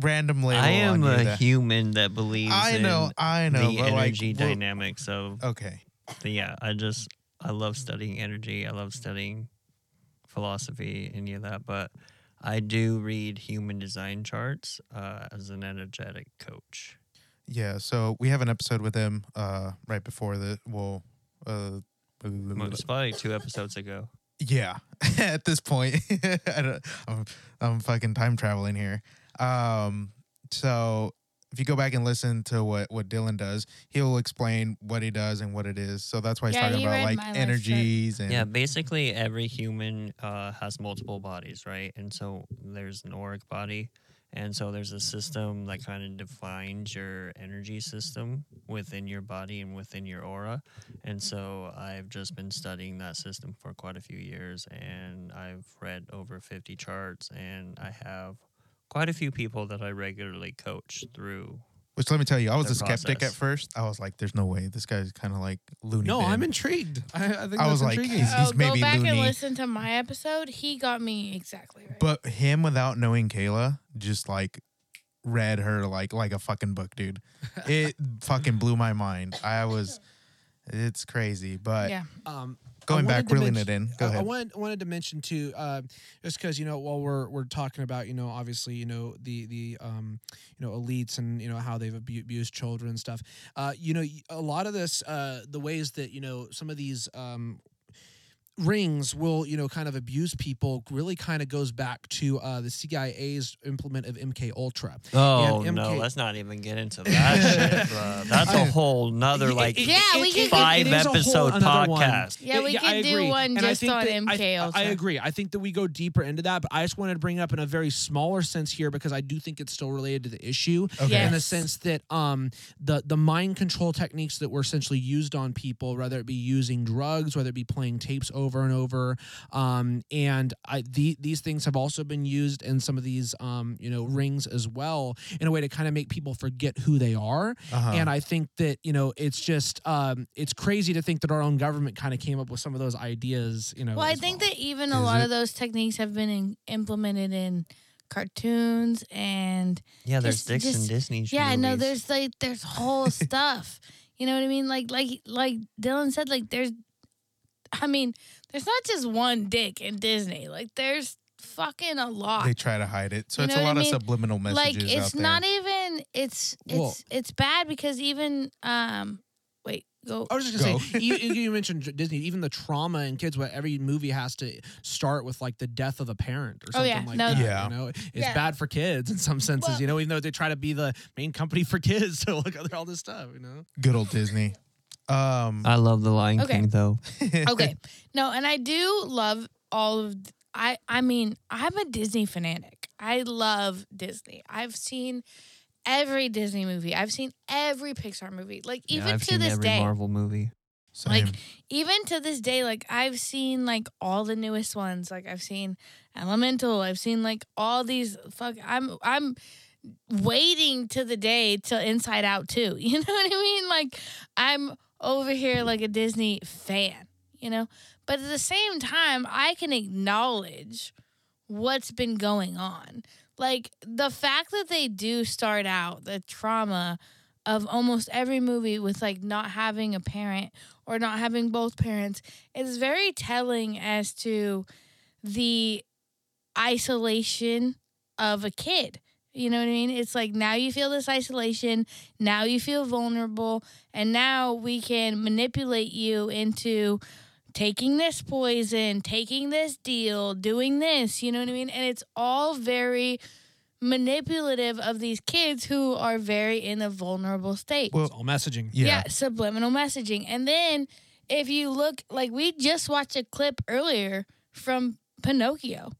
S1: random label. I
S2: am
S1: a
S2: that, human that believes.
S1: I know, I know.
S2: The energy like, dynamics of.
S1: Okay.
S2: yeah, I just I love studying energy. I love studying philosophy, any of that. But I do read human design charts uh, as an energetic coach.
S1: Yeah, so we have an episode with him uh, right before the well, uh,
S2: it's probably two episodes ago.
S1: Yeah, [laughs] at this point, [laughs] I am I'm fucking time traveling here. Um, so if you go back and listen to what what Dylan does, he'll explain what he does and what it is. So that's why he's yeah, talking about like energies and
S2: yeah. Basically, every human uh, has multiple bodies, right? And so there's an auric body, and so there's a system that kind of defines your energy system within your body and within your aura. And so I've just been studying that system for quite a few years, and I've read over 50 charts, and I have quite a few people that I regularly coach through
S1: Which let me tell you, I was a skeptic
S2: process.
S1: at first. I was like, "There's no way this guy's kind of like loony."
S4: No,
S1: bin.
S4: I'm intrigued. I, I think
S1: I
S4: that's
S1: was like,
S4: intriguing.
S1: he's-
S3: oh,
S1: maybe
S3: go back and listen to my episode. He got me exactly right.
S1: But him without knowing Kayla just like read her like like a fucking book, dude. It [laughs] fucking blew my mind. I was it's crazy. But
S3: yeah,
S4: um,
S1: going back, reeling
S4: mention-
S1: it in. Go
S4: I- I wanted, wanted to mention too, uh, just because you know, while we're we're talking about you know, obviously you know the the um, you know elites and you know how they've abused children and stuff. Uh, you know, a lot of this, uh, the ways that you know some of these um, rings will you know kind of abuse people really kind of goes back to uh, the CIA's implement of MK Ultra.
S2: Oh
S4: And
S2: no, let's not even get into that [laughs] shit, bro. That's a
S4: I-
S2: whole nother like
S3: Yeah, we could-
S2: five
S4: it is a whole
S2: episode
S4: another one.
S2: podcast.
S3: Yeah, we
S4: I
S3: could do one
S4: And
S3: just
S4: think
S3: on
S4: that- I-
S3: MK
S4: I, agree. I think that we go deeper into that, but I just wanted to bring it up in a very smaller sense here because I do think it's still related to the issue
S1: Okay.
S4: in the sense that um the the mind control techniques that were essentially used on people, whether it be using drugs, whether it be playing tapes over and over, um, and I the, these things have also been used in some of these um you know rings as well in a way to kind of make people forget who they are.
S1: Uh-huh.
S4: And I think that, you know, it's just um it's crazy to think that our own government kind of came up with some of those ideas, you know.
S3: Well, I think
S4: well.
S3: that even a
S1: Is
S3: lot
S1: it?
S3: of those techniques have been in, implemented in cartoons and
S2: Yeah, there's
S3: Just-
S2: dicks in
S3: just-
S2: Disney.
S3: yeah, I know
S2: movies.
S3: there's like there's whole [laughs] stuff. You know what I mean? Like like like Dylan said, like there's I mean, there's not just one dick in Disney. Like there's fucking a lot.
S1: they try to hide it. So
S3: You
S1: it's a
S3: what I
S1: lot
S3: mean?
S1: of subliminal messages
S3: like it's
S1: out there.
S3: not even it's it's
S4: Well-
S3: it's bad because even um wait, go
S4: I was just gonna
S1: Go.
S4: say, you, [laughs] you you mentioned Disney. Even the trauma in kids, where every movie has to start with like the death of a parent or
S3: Oh,
S4: something
S3: yeah.
S4: like
S3: No,
S4: that.
S1: Yeah.
S4: You know, it's
S3: Yeah.
S4: bad for kids in some senses.
S3: Well-
S4: you know, even though they try to be the main company for kids [laughs] to look at all this stuff. You know,
S1: Good old Disney. Um
S2: I love the Lion
S3: Okay.
S2: King though. [laughs]
S3: okay. [laughs] No, and I do love all of I I mean, I'm a Disney fanatic. I love Disney. I've seen every Disney movie. I've seen every Pixar movie. Like even
S2: yeah, I've
S3: to
S2: seen
S3: this
S2: every
S3: day.
S2: Marvel movie.
S3: Like even to this day, like I've seen like all the newest ones. Like I've seen Elemental. I've seen like all these fuck I'm I'm waiting to the day till Inside Out too. [laughs] You know what I mean? Like I'm over here like a Disney fan, you know? But at the same time, I can acknowledge what's been going on. Like the fact that they do start out the trauma of almost every movie with like not having a parent or not having both parents is very telling as to the isolation of a kid. You know what I mean? It's like now you feel this isolation, now you feel vulnerable, and now we can manipulate you into taking this poison, taking this deal, doing this, you know what I mean? And it's all very manipulative of these kids who are very in a vulnerable state.
S1: Well,
S4: messaging.
S1: yeah.
S3: Yeah, subliminal messaging. And then if you look, like we just watched a clip earlier from Pinocchio,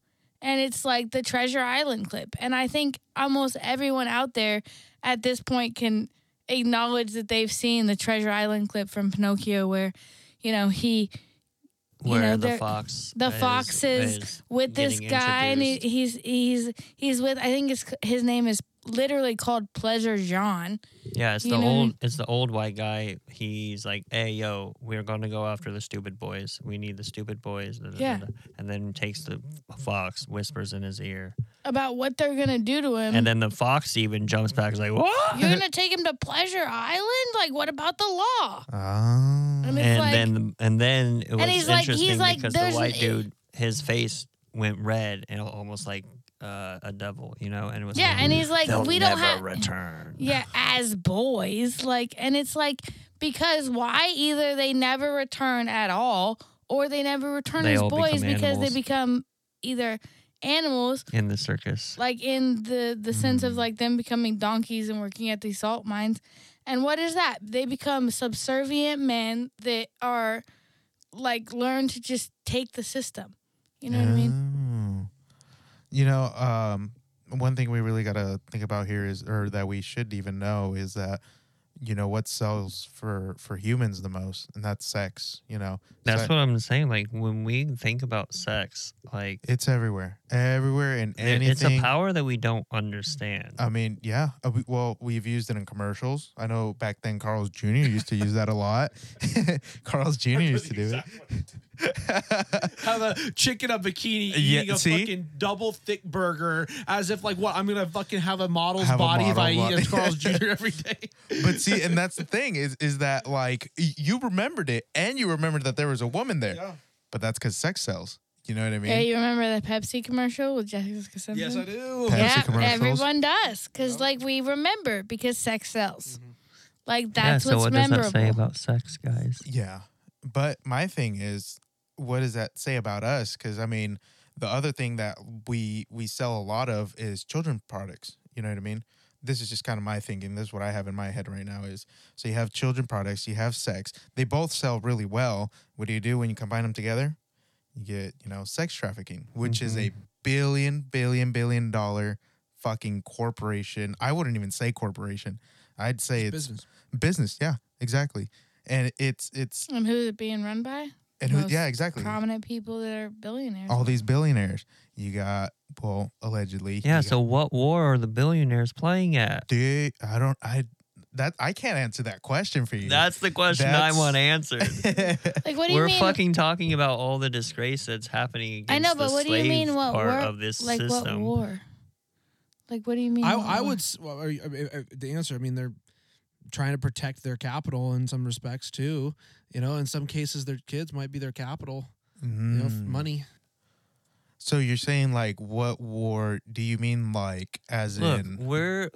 S3: and it's like the Treasure Island clip. And I think almost everyone out there at this point can acknowledge that they've seen the Treasure Island clip from Pinocchio, where you know he You
S2: Where
S3: know,
S2: the fox,
S3: the
S2: is-
S3: fox is
S2: is
S3: with this guy, and he, he's he's he's with. I think it's his name is literally called Pleasure John.
S2: Yeah, it's
S3: You
S2: the
S3: know
S2: old it's the old white guy. He's like, "Hey, yo, we're going to go after the stupid boys. We need the stupid boys." da, da, da,
S3: Yeah.
S2: da." And then takes the fox, whispers in his ear,
S3: About what they're gonna do to him.
S2: and then the fox even jumps back. Is like, "What?"
S3: You're gonna take him to Pleasure Island? Like, what about the law?
S1: Ah.
S3: And it's
S2: and
S3: like,
S2: then and then it was
S3: he's like- he's
S2: interesting
S3: like,
S2: because the white dude, his face went red and almost like uh, a devil, you know, and it was
S3: yeah,
S2: like,
S3: and he's like,
S2: "They'll
S3: we don't
S2: never
S3: have,
S2: return. [laughs]
S3: yeah, as boys, like, and it's like because why? Either they never return at all, or they never return
S2: They
S3: as boys because they become either animals
S2: in the circus.
S3: like in the the sense of
S1: Mm.
S3: like them becoming donkeys and working at these salt mines. And what is that? They become subservient men that are like learn to just take the system. You know what I mean?
S1: You know, um, one thing we really got to think about here is, or that we should even know, is that you know what sells for for humans the most, and that's sex. You know,
S2: That's
S1: Se-
S2: what I'm saying. Like when we think about sex, like
S1: it's everywhere, everywhere, in
S2: there-
S1: anything.
S2: it's a power that we don't understand.
S1: I mean, yeah. uh, Well, we've used it in commercials. I know back then Carl's Jr. used to use that a lot. [laughs] Carl's Jr. used to do it. [laughs]
S4: Have a chicken a bikini
S1: Yeah,
S4: eating a
S1: see?
S4: fucking double thick burger as if like what I'm gonna fucking have a model's
S1: Have a
S4: body if
S1: model
S4: I eat a Carl's Jr. [laughs] every day.
S1: but see, and that's the thing is is that like you remembered it and you remembered that there was a woman there. But that's because sex sells. You know what I mean?
S3: Yeah, you remember the Pepsi commercial with Jessica Simpson?
S4: Yes, I do.
S1: Pepsi
S3: Yeah,
S1: commercials.
S3: everyone does because like we remember because sex sells. Mm-hmm. Like that's
S2: yeah,
S3: that's
S2: so
S3: what's
S2: what does
S3: memorable.
S2: that say about sex, guys?
S1: Yeah. But my thing is, what does that say about us? Because I mean, the other thing that we we sell a lot of is children products. You know what I mean? This is just kind of my thinking. This is what I have in my head right now is so you have children products, you have sex. They both sell really well. What do you do when you combine them together? You get, you know, sex trafficking, which is a mm-hmm. billion, billion, billion dollar fucking corporation. I wouldn't even say corporation. I'd say it's,
S4: business.
S1: business. Yeah, exactly. And it's it's
S3: and who's it being run by?
S1: And who, yeah, exactly.
S3: Prominent people that are billionaires.
S1: All these billionaires. You got well, allegedly.
S2: Yeah.
S1: you
S2: So what war are the billionaires playing at?
S1: got, dude, I don't. I that I can't answer that question for you.
S2: That's the question
S1: That's-
S2: I want answered. [laughs]
S3: like what do you
S2: We're
S3: mean?
S2: fucking talking about all the disgrace that's happening against
S3: I know,
S2: the
S3: but what do you mean? What
S2: part
S3: war?
S2: of this
S3: like what
S2: system.
S3: war? Like what do you mean?
S4: I, I would well, are you- I mean, uh, the answer. I mean, they're trying to protect their capital in some respects too. You know, in some cases, their kids might be their capital. You know,
S1: Mm.
S4: money.
S1: So you're saying like what war? Do you mean like as
S2: Look,
S1: in
S2: we're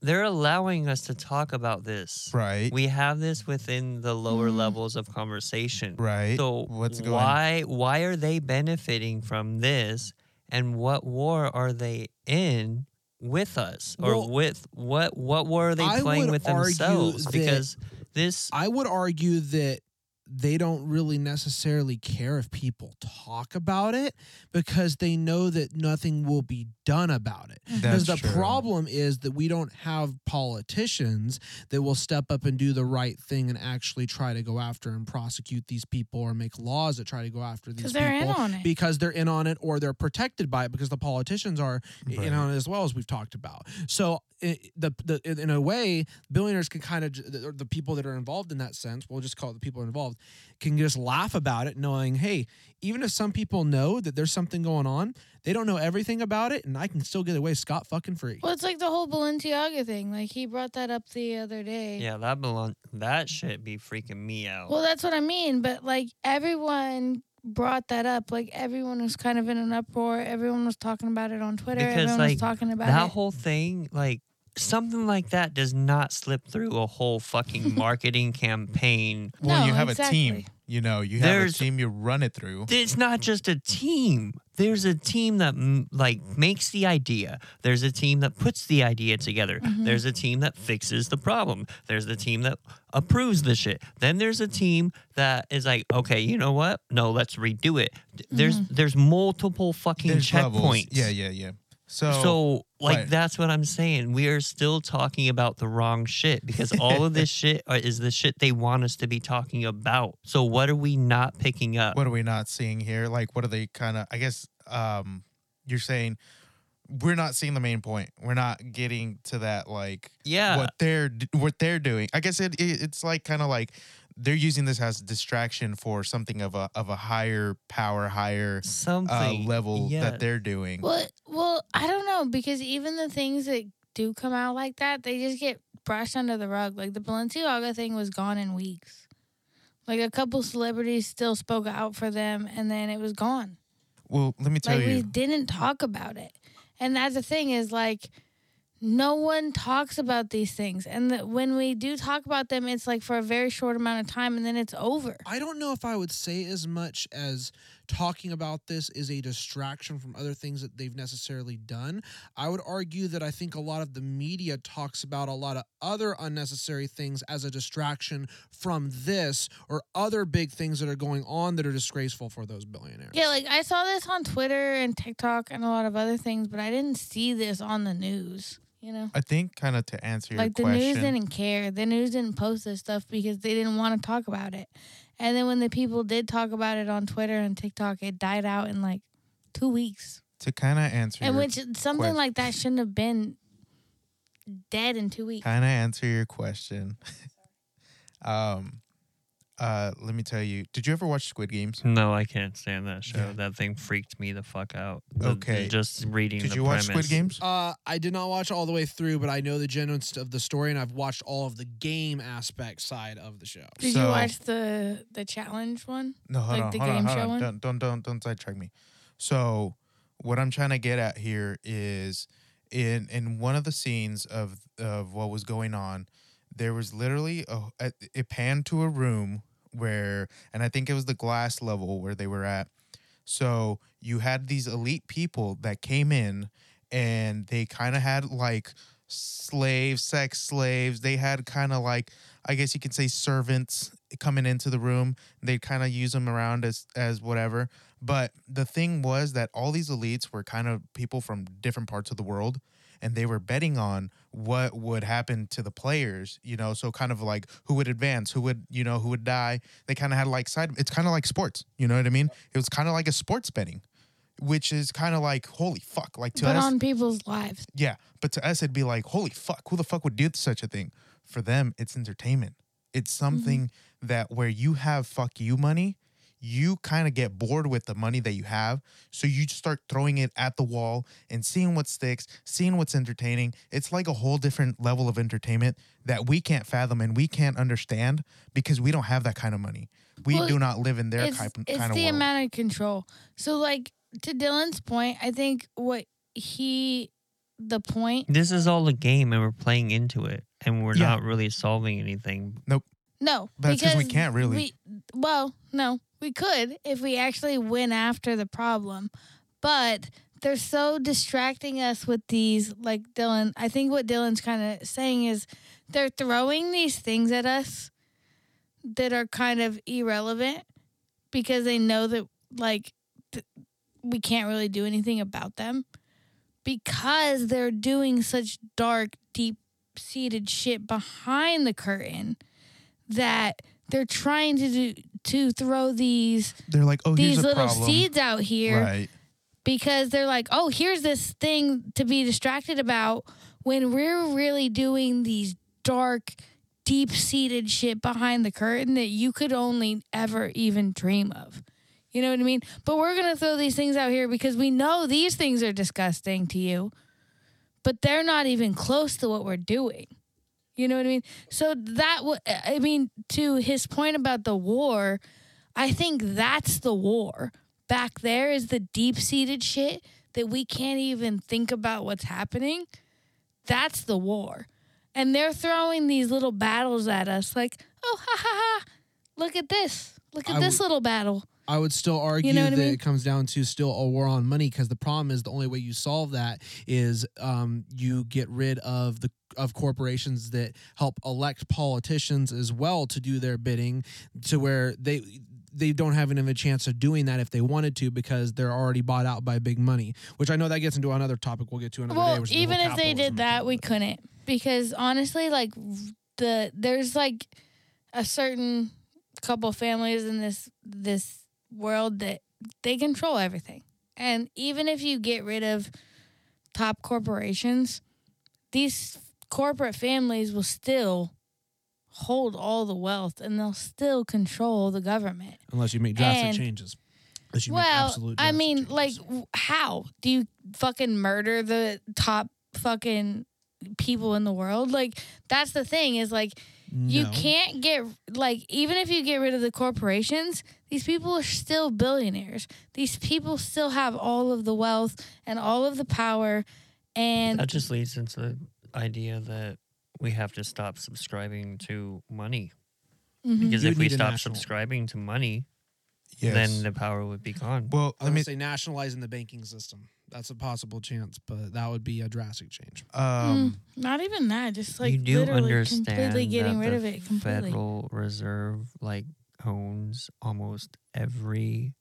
S2: they're allowing us to talk about this.
S1: right?
S2: We have this within the lower
S3: Mm.
S2: levels of conversation.
S1: right.
S2: So
S1: what's going?
S2: why why are they benefiting from this and what war are they in with us or
S4: Well,
S2: with what what war are they
S4: I
S2: playing with
S4: argue
S2: themselves
S4: that-
S2: because this
S4: I would argue that they don't really necessarily care if people talk about it because they know that nothing will be done about it. Mm-hmm.
S1: Because
S4: the
S1: true.
S4: problem is that we don't have politicians that will step up and do the right thing and actually try to go after and prosecute these people or make laws that try to go after these
S3: because
S4: people
S3: they're in on it.
S4: because they're in on it or they're protected by it because the politicians are
S1: Right.
S4: in on it as well as we've talked about. So i the, the in in a way, billionaires can kind of the, the people that are involved in that sense, we'll just call it the people involved, can just laugh about it, knowing, hey, even if some people know that there's something going on, they don't know everything about it, and I can still get away scot fucking free.
S3: well, it's like the whole Balenciaga thing. Like he brought that up the other day.
S2: yeah that belong that shit be freaking me out.
S3: Well, that's what I mean. But like everyone brought that up. Like everyone was kind of in an uproar. Everyone was talking about it on Twitter.
S2: Because,
S3: everyone
S2: like,
S3: was talking about
S2: that
S3: it.
S2: whole thing like something like that does not slip through a whole fucking [laughs] marketing campaign
S1: Well,
S3: No,
S1: you have a team. You know, you have
S2: There's-
S1: a team. You run it through.
S2: it's not just a team there's a team that like makes the idea there's a team that puts the idea together
S3: Mm-hmm.
S2: there's a team that fixes the problem there's the team that approves the shit then there's a team that is like okay you know what no let's redo it there's
S3: Mm-hmm.
S2: there's multiple fucking
S1: There's levels.
S2: checkpoints
S1: Yeah, yeah, yeah. So,
S2: so like
S1: right.
S2: that's what I'm saying. We are still talking about the wrong shit because all of this [laughs] shit is the shit they want us to be talking about. So what are we not picking up?
S1: what are we not seeing here? Like, what are they kind of? I guess um, you're saying we're not seeing the main point. We're not getting to that like
S2: yeah.
S1: what they're what they're doing. I guess it, it it's like kind of like they're using this as distraction for something of a of a higher power, higher uh,
S2: Something
S1: level
S2: yeah.
S1: that they're doing.
S3: Well, well, I don't know because even the things that do come out like that, they just get brushed under the rug. Like the Balenciaga thing was gone in weeks. Like a couple celebrities still spoke out for them, and then it was gone.
S1: Well, let me tell
S3: Like we didn't talk about it, and that's the thing is like no one talks about these things, and that when we do talk about them, it's like for a very short amount of time, and then it's over.
S4: I don't know if I would say as much as talking about this is a distraction from other things that they've necessarily done. I would argue that I think a lot of the media talks about a lot of other unnecessary things as a distraction from this or other big things that are going on that are disgraceful for those billionaires.
S3: Yeah, like I saw this on Twitter and TikTok and a lot of other things, but I didn't see this on the news. You know,
S1: I think kind of to answer your
S3: like the
S1: question.
S3: news didn't care. The news didn't post this stuff because they didn't want to talk about it. And then when the people did talk about it on Twitter and TikTok, it died out in like two weeks.
S1: to kind of answer
S3: And which something
S1: question.
S3: like that shouldn't have been dead in two weeks.
S1: kind of answer your question. [laughs] um, uh, let me tell you. Did you ever watch Squid Games?
S2: No, I can't stand that show.
S1: Yeah.
S2: That thing freaked me the fuck out. The- the-
S1: Okay.
S2: just reading.
S1: Did
S2: the
S1: you watch
S2: premise.
S1: Squid Games?
S4: Uh, I did not watch all the way through, but I know the gist of the story, and I've watched all of the game aspect side of the show.
S3: Did
S1: So-
S3: you watch the the challenge one?
S1: No, hold
S3: Like
S1: on,
S3: the
S1: hold on, hold
S3: show
S1: on.
S3: one?
S1: Don't, don't, don't, don't sidetrack me. So, what I'm trying to get at here is, in in one of the scenes of of what was going on, there was literally a it panned to a room where, and I think it was the glass level where they were at. So you had these elite people that came in, and they kind of had like slaves, sex slaves. They had kind of like, I guess you could say, servants coming into the room. They'd kind of use them around as as whatever. But the thing was that all these elites were kind of people from different parts of the world, and they were betting on what would happen to the players. You know, so kind of like who would advance, who would you know who would die. They kind of had like side. It's kind of like sports. You know what I mean? It was kind of like a sports betting. Which is kind of like holy fuck, like to us.
S3: But
S1: us,
S3: on people's lives.
S1: yeah, but to us, it'd be like, holy fuck, who the fuck would do such a thing? For them, it's entertainment. It's mm-hmm. something that where you have fuck you money, you kind of get bored with the money that you have. So you just start throwing it at the wall and seeing what sticks, seeing what's entertaining. It's like a whole different level of entertainment that we can't fathom and we can't understand because we don't have that kind of money. We
S3: Well,
S1: do not live in their
S3: it's
S1: kind,
S3: it's
S1: kind of
S3: the
S1: world.
S3: amount of control. So like to Dylan's point, I think what he the point
S2: This is all a game, and we're playing into it, and we're
S1: Yeah.
S2: not really solving anything.
S3: No
S1: But that's 'cause we can't really.
S3: we- well, no, we could if we actually went after the problem, but they're so distracting us with these like Dylan. I think what Dylan's kind of saying is they're throwing these things at us that are kind of irrelevant because they know that like th- we can't really do anything about them because they're doing such dark, deep seated shit behind the curtain that they're trying to do to throw these
S1: They're like, oh,
S3: these
S1: here's a
S3: little
S1: problem.
S3: seeds out here
S1: Right.
S3: because they're like, oh, here's this thing to be distracted about when we're really doing these dark, deep seated shit behind the curtain that you could only ever even dream of. You know what I mean? But we're going to throw these things out here because we know these things are disgusting to you, but they're not even close to what we're doing. You know what I mean? So that, w- I mean, to his point about the war, I think that's the war back there is the deep seated shit that we can't even think about what's happening. That's the war. And they're throwing these little battles at us like, oh, ha ha ha. Look at this. Look at
S4: I
S3: this
S4: would-
S3: little battle.
S4: I would still argue
S3: know what I
S4: that
S3: mean?
S4: it comes down to still a war on money because the problem is the only way you solve that is um, you get rid of the of corporations that help elect politicians as well to do their bidding to where they they don't have even a chance of doing that if they wanted to because they're already bought out by big money which i know that gets into another topic we'll get to another day
S3: Well,
S4: which is the
S3: even if they did that, we couldn't because honestly, like the there's like a certain couple families in this this world that they control everything, and even if you get rid of top corporations, these corporate families will still hold all the wealth and they'll still control the government.
S4: unless you make drastic
S3: And-
S4: changes unless you make
S3: Well,
S4: absolute
S3: I mean,
S4: changes.
S3: like, how do you fucking murder the top fucking people in the world? Like, that's the thing is like, you
S4: No.
S3: can't get like even if you get rid of the corporations, these people are still billionaires. These people still have all of the wealth and all of the power, and
S2: That just leads into the idea that we have to stop subscribing to money.
S3: Mhm.
S2: Because
S4: You
S2: if we
S4: need a
S2: stop
S4: national-
S2: subscribing to money,
S1: Yes.
S2: then the power would be gone.
S1: well,
S4: I
S1: let
S4: would
S1: me
S4: say nationalizing the banking system. That's a possible chance, but that would be a drastic change.
S1: um
S3: Mm, not even that. Just like
S2: you do
S3: literally
S2: understand
S3: completely getting rid of it completely.
S2: Federal Reserve like owns almost every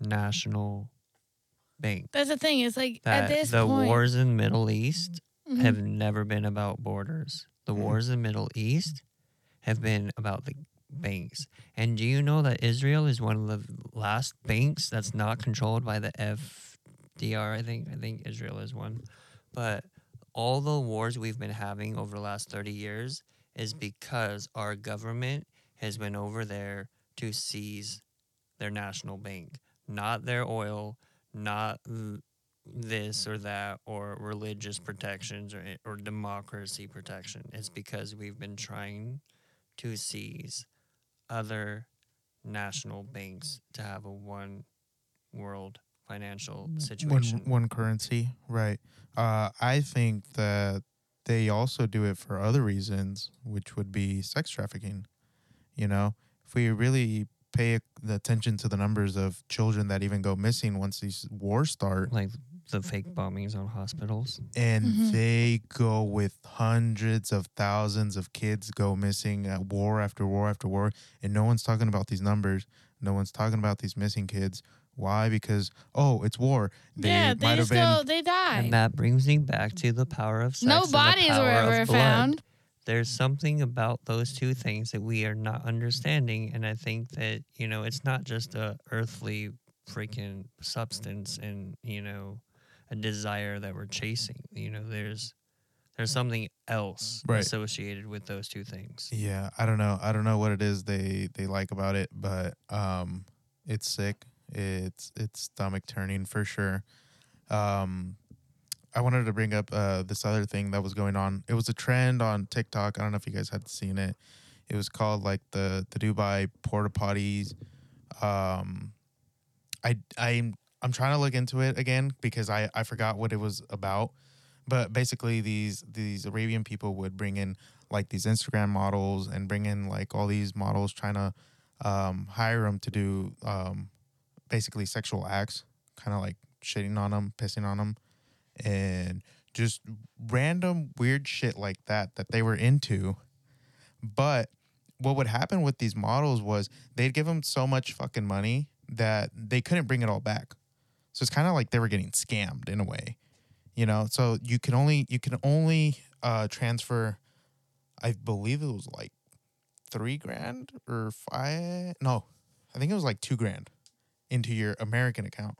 S2: national bank.
S3: That's the thing. It's like at this
S2: the
S3: point,
S2: wars in Middle East
S3: Mhm. Mhm.
S2: have never been about borders. The
S1: Mhm.
S2: wars in Middle East have been about the banks. And do you know that Israel is one of the last banks that's not controlled by the FDR? I think I think Israel is one. But all the wars we've been having over the last 30 years is because our government has been over there to seize their national bank, not their oil, not this or that or religious protections or eh, or democracy protection. It's because we've been trying to seize other national banks to have a one world financial situation.
S1: one currency, right? Uh, I think that they also do it for other reasons, which would be sex trafficking. You know, if we really pay the attention to the numbers of children that even go missing once these wars start,
S2: like the fake bombings on hospitals.
S1: and
S3: Mhm.
S1: they go with hundreds of thousands of kids go missing at war after war after war and no one's talking about these numbers no one's talking about these missing kids why because oh it's war they
S3: yeah,
S1: might
S3: they
S1: have
S3: just
S1: been
S3: go, they die.
S2: And that brings me back to the power of sex.
S3: no bodies were ever found.
S2: there's something about those two things that we are not understanding and i think that you know it's not just a earthly freaking substance and you know a desire that we're chasing you know there's there's something else
S1: Right.
S2: associated with those two things
S1: yeah i don't know i don't know what it is they they like about it but um it's sick it's it's stomach turning for sure um I wanted to bring up uh, this other thing that was going on. It was a trend on TikTok. I don't know if you guys had seen it. It was called like the the Dubai porta potties. Um, I I'm I'm trying to look into it again because I I forgot what it was about. But basically, these these Arabian people would bring in like these Instagram models and bring in like all these models trying to um, hire them to do um, basically sexual acts, kind of like shitting on them, pissing on them and just random weird shit like that that they were into. But what would happen with these models was they'd give them so much fucking money that they couldn't bring it all back. So it's kind of like they were getting scammed in a way, you know. So you can only you can only uh, transfer, I believe it was like three grand or five. No, I think it was like two grand into your American account.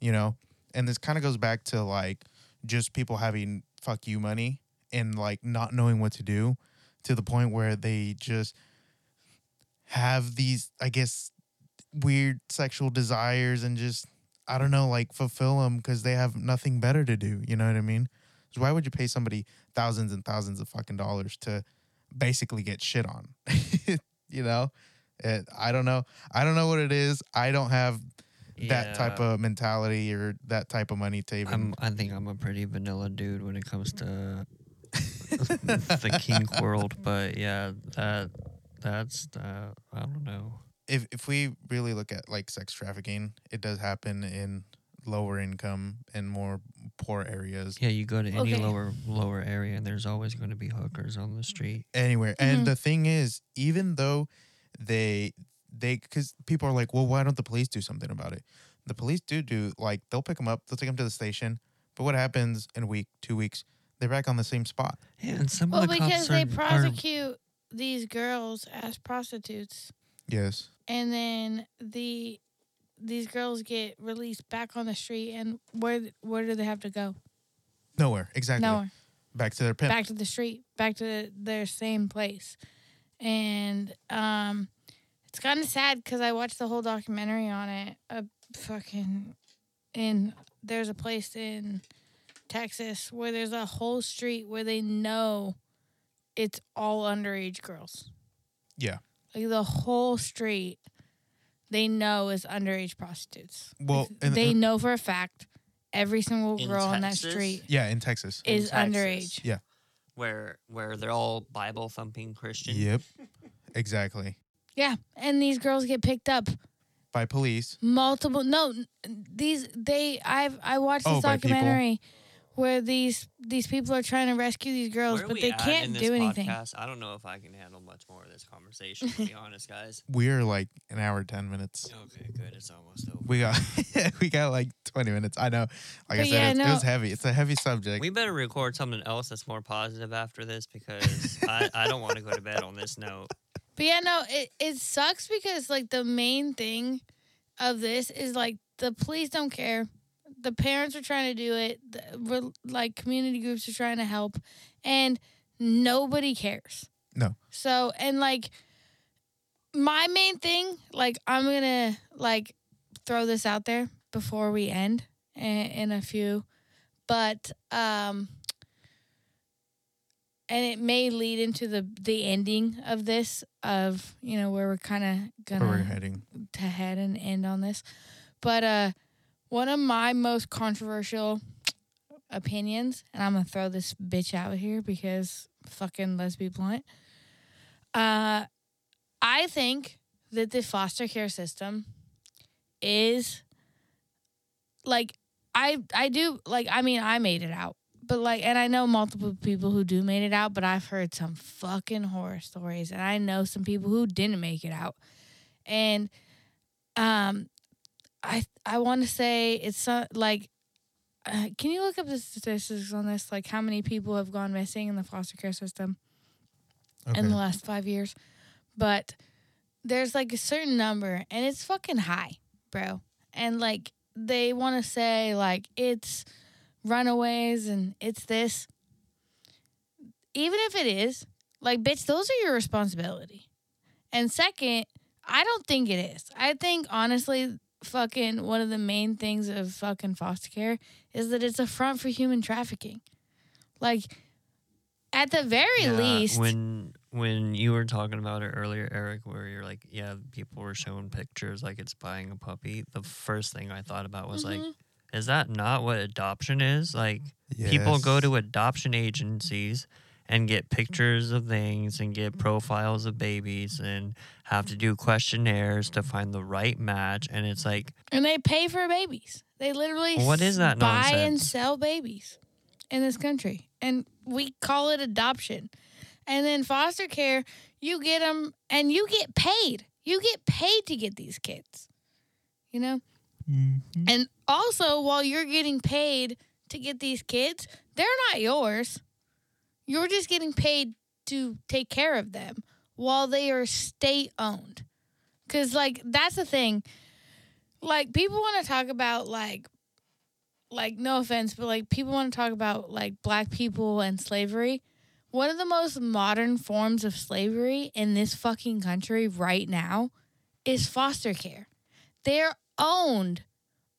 S1: You know, and this kind of goes back to like just people having fuck you money and like not knowing what to do to the point where they just have these i guess weird sexual desires and just i don't know like fulfill them because they have nothing better to do you know what i mean? So why would you pay somebody thousands and thousands of fucking dollars to basically get shit on? [laughs] You know it, i don't know i don't know what it is i don't have that type of mentality or that type of money to even
S2: I'm, I think I'm a pretty vanilla dude when it comes to [laughs] the kink world, but yeah, that that's uh, I don't know.
S1: if if we really look at like sex trafficking, it does happen in lower income and more poor areas
S2: Yeah, you go to any
S3: Okay.
S2: lower lower area, and there's always going to be hookers on the street.
S1: anywhere. And the thing is, even though they they because people are like, well, why don't the police do something about it? The police do do like they'll pick them up, they'll take them to the station. But what happens in a week, two weeks? They're back on the same spot.
S2: Yeah, and some
S3: Well,
S2: of the
S3: because
S2: cops
S3: they
S2: are, are
S3: prosecute these girls as prostitutes,
S1: Yes.
S3: and then the these girls get released back on the street, and where where do they have to go?
S1: Nowhere. Exactly.
S3: Nowhere.
S1: Back to their pimp.
S3: back to the street, back to their same place. And um it's kind of sad because I watched the whole documentary on it. A fucking in there's a place in Texas where there's a whole street where they know it's all underage girls.
S1: Yeah.
S3: Like the whole street they know is underage prostitutes.
S1: Well,
S3: Like,
S1: and-
S3: they
S1: and-
S3: know for a fact every single
S2: In
S3: girl on that
S2: Texas?
S3: street
S1: yeah, in Texas.
S2: In
S3: is
S2: Texas.
S3: underage.
S2: Where where they're all Bible thumping Christian.
S1: Yep. Exactly.
S3: Yeah, and these girls get picked up
S1: By police.
S3: multiple. No, these they I've I watched this
S1: Oh, by people?
S3: Documentary where these these people are trying to rescue these girls, but they can't
S2: in this
S3: do anything.
S2: podcast? I don't know if I can handle much more of this conversation. To be [laughs] honest, guys.
S1: We're like an hour ten minutes.
S2: Okay, good. It's almost over.
S1: We got [laughs] we got like twenty minutes. I know. Like I said,
S3: yeah,
S1: it's, it
S3: no.
S1: was heavy. It's a heavy subject.
S2: We better record something else that's more positive after this because [laughs] I, I don't want to go to bed on this note.
S3: But yeah, no, it, it sucks because like the main thing of this is like the police don't care. The parents are trying to do it. The, like community groups are trying to help, and nobody cares.
S1: No.
S3: So and like my main thing, like I'm gonna like throw this out there before we end in, in a few, but um and it may lead into the the ending of this of you know where we're kind of
S1: where we're heading.
S3: to head and end on this but uh one of my most controversial opinions and i'm gonna throw this bitch out here because fucking let's be blunt uh i think that the foster care system is like i i do like i mean i made it out but like and i know multiple people who do made it out but i've heard some fucking horror stories and i know some people who didn't make it out. And um i i want to say it's so, like uh, can you look up the statistics on this? Like how many people have gone missing in the foster care system
S1: Okay.
S3: in the last five years? But there's like a certain number and it's fucking high bro. And like they want to say like it's runaways and it's this. Even if it is like bitch those are your responsibility. And second i don't think it is. I think honestly fucking one of the main things of fucking foster care is that it's a front for human trafficking like at the very
S2: Yeah,
S3: least
S2: when when you were talking about it earlier, Eric, where you're like, yeah, people were showing pictures like it's buying a puppy. The first thing I thought about was like,
S3: Mhm.
S2: is that not what adoption is? Like people go to adoption agencies and get pictures of things and get profiles of babies and have to do questionnaires to find the right match and it's like
S3: And they pay for babies. They literally
S2: What is that
S3: buy and sell babies in this country. And we call it adoption. And then foster care, you get them and you get paid. You get paid to get these kids. You know?
S1: Mhm.
S3: And also, while you're getting paid to get these kids, they're not yours. You're just getting paid to take care of them while they are state owned. Because, like, that's the thing. Like, people want to talk about, like, like, no offense, but like, people want to talk about, like, black people and slavery. One of the most modern forms of slavery in this fucking country right now is foster care. They're owned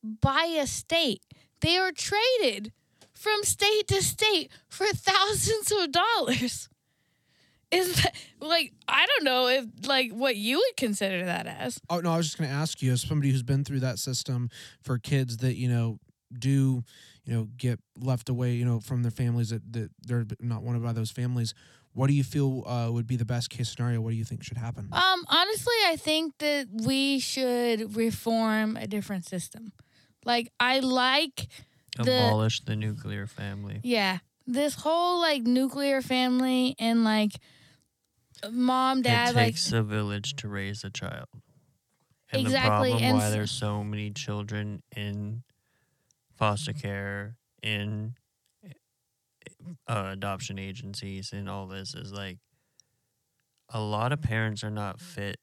S3: by a state. They are traded from state to state for thousands of dollars. Is that like I don't know if like what you would consider that as.
S4: Oh no, I was just going to ask you, as somebody who's been through that system for kids that you know do you know get left away, you know, from their families that that they're not wanted by those families. What do you feel uh, would be the best case scenario? What do you think should happen?
S3: Um honestly, I think that we should reform a different system. Like I like
S2: abolish the nuclear family.
S3: yeah, this whole like nuclear family and like mom dad
S2: it
S3: like
S2: takes a village to raise a child. And
S3: Exactly,
S2: the problem
S3: and
S2: why there's so many children in foster care, in uh, adoption agencies, and all this is like a lot of parents are not fit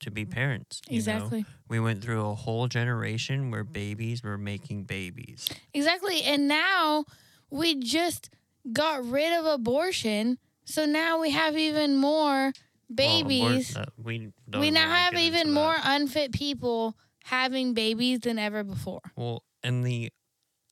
S2: to be parents. you know?
S3: exactly.
S2: We went through a whole generation where babies were making babies.
S3: Exactly. And now we just got rid of abortion. So now we have even more
S2: Well,
S3: babies.
S2: uh, we
S3: we now have even more unfit people having babies than ever before.
S2: Well, and the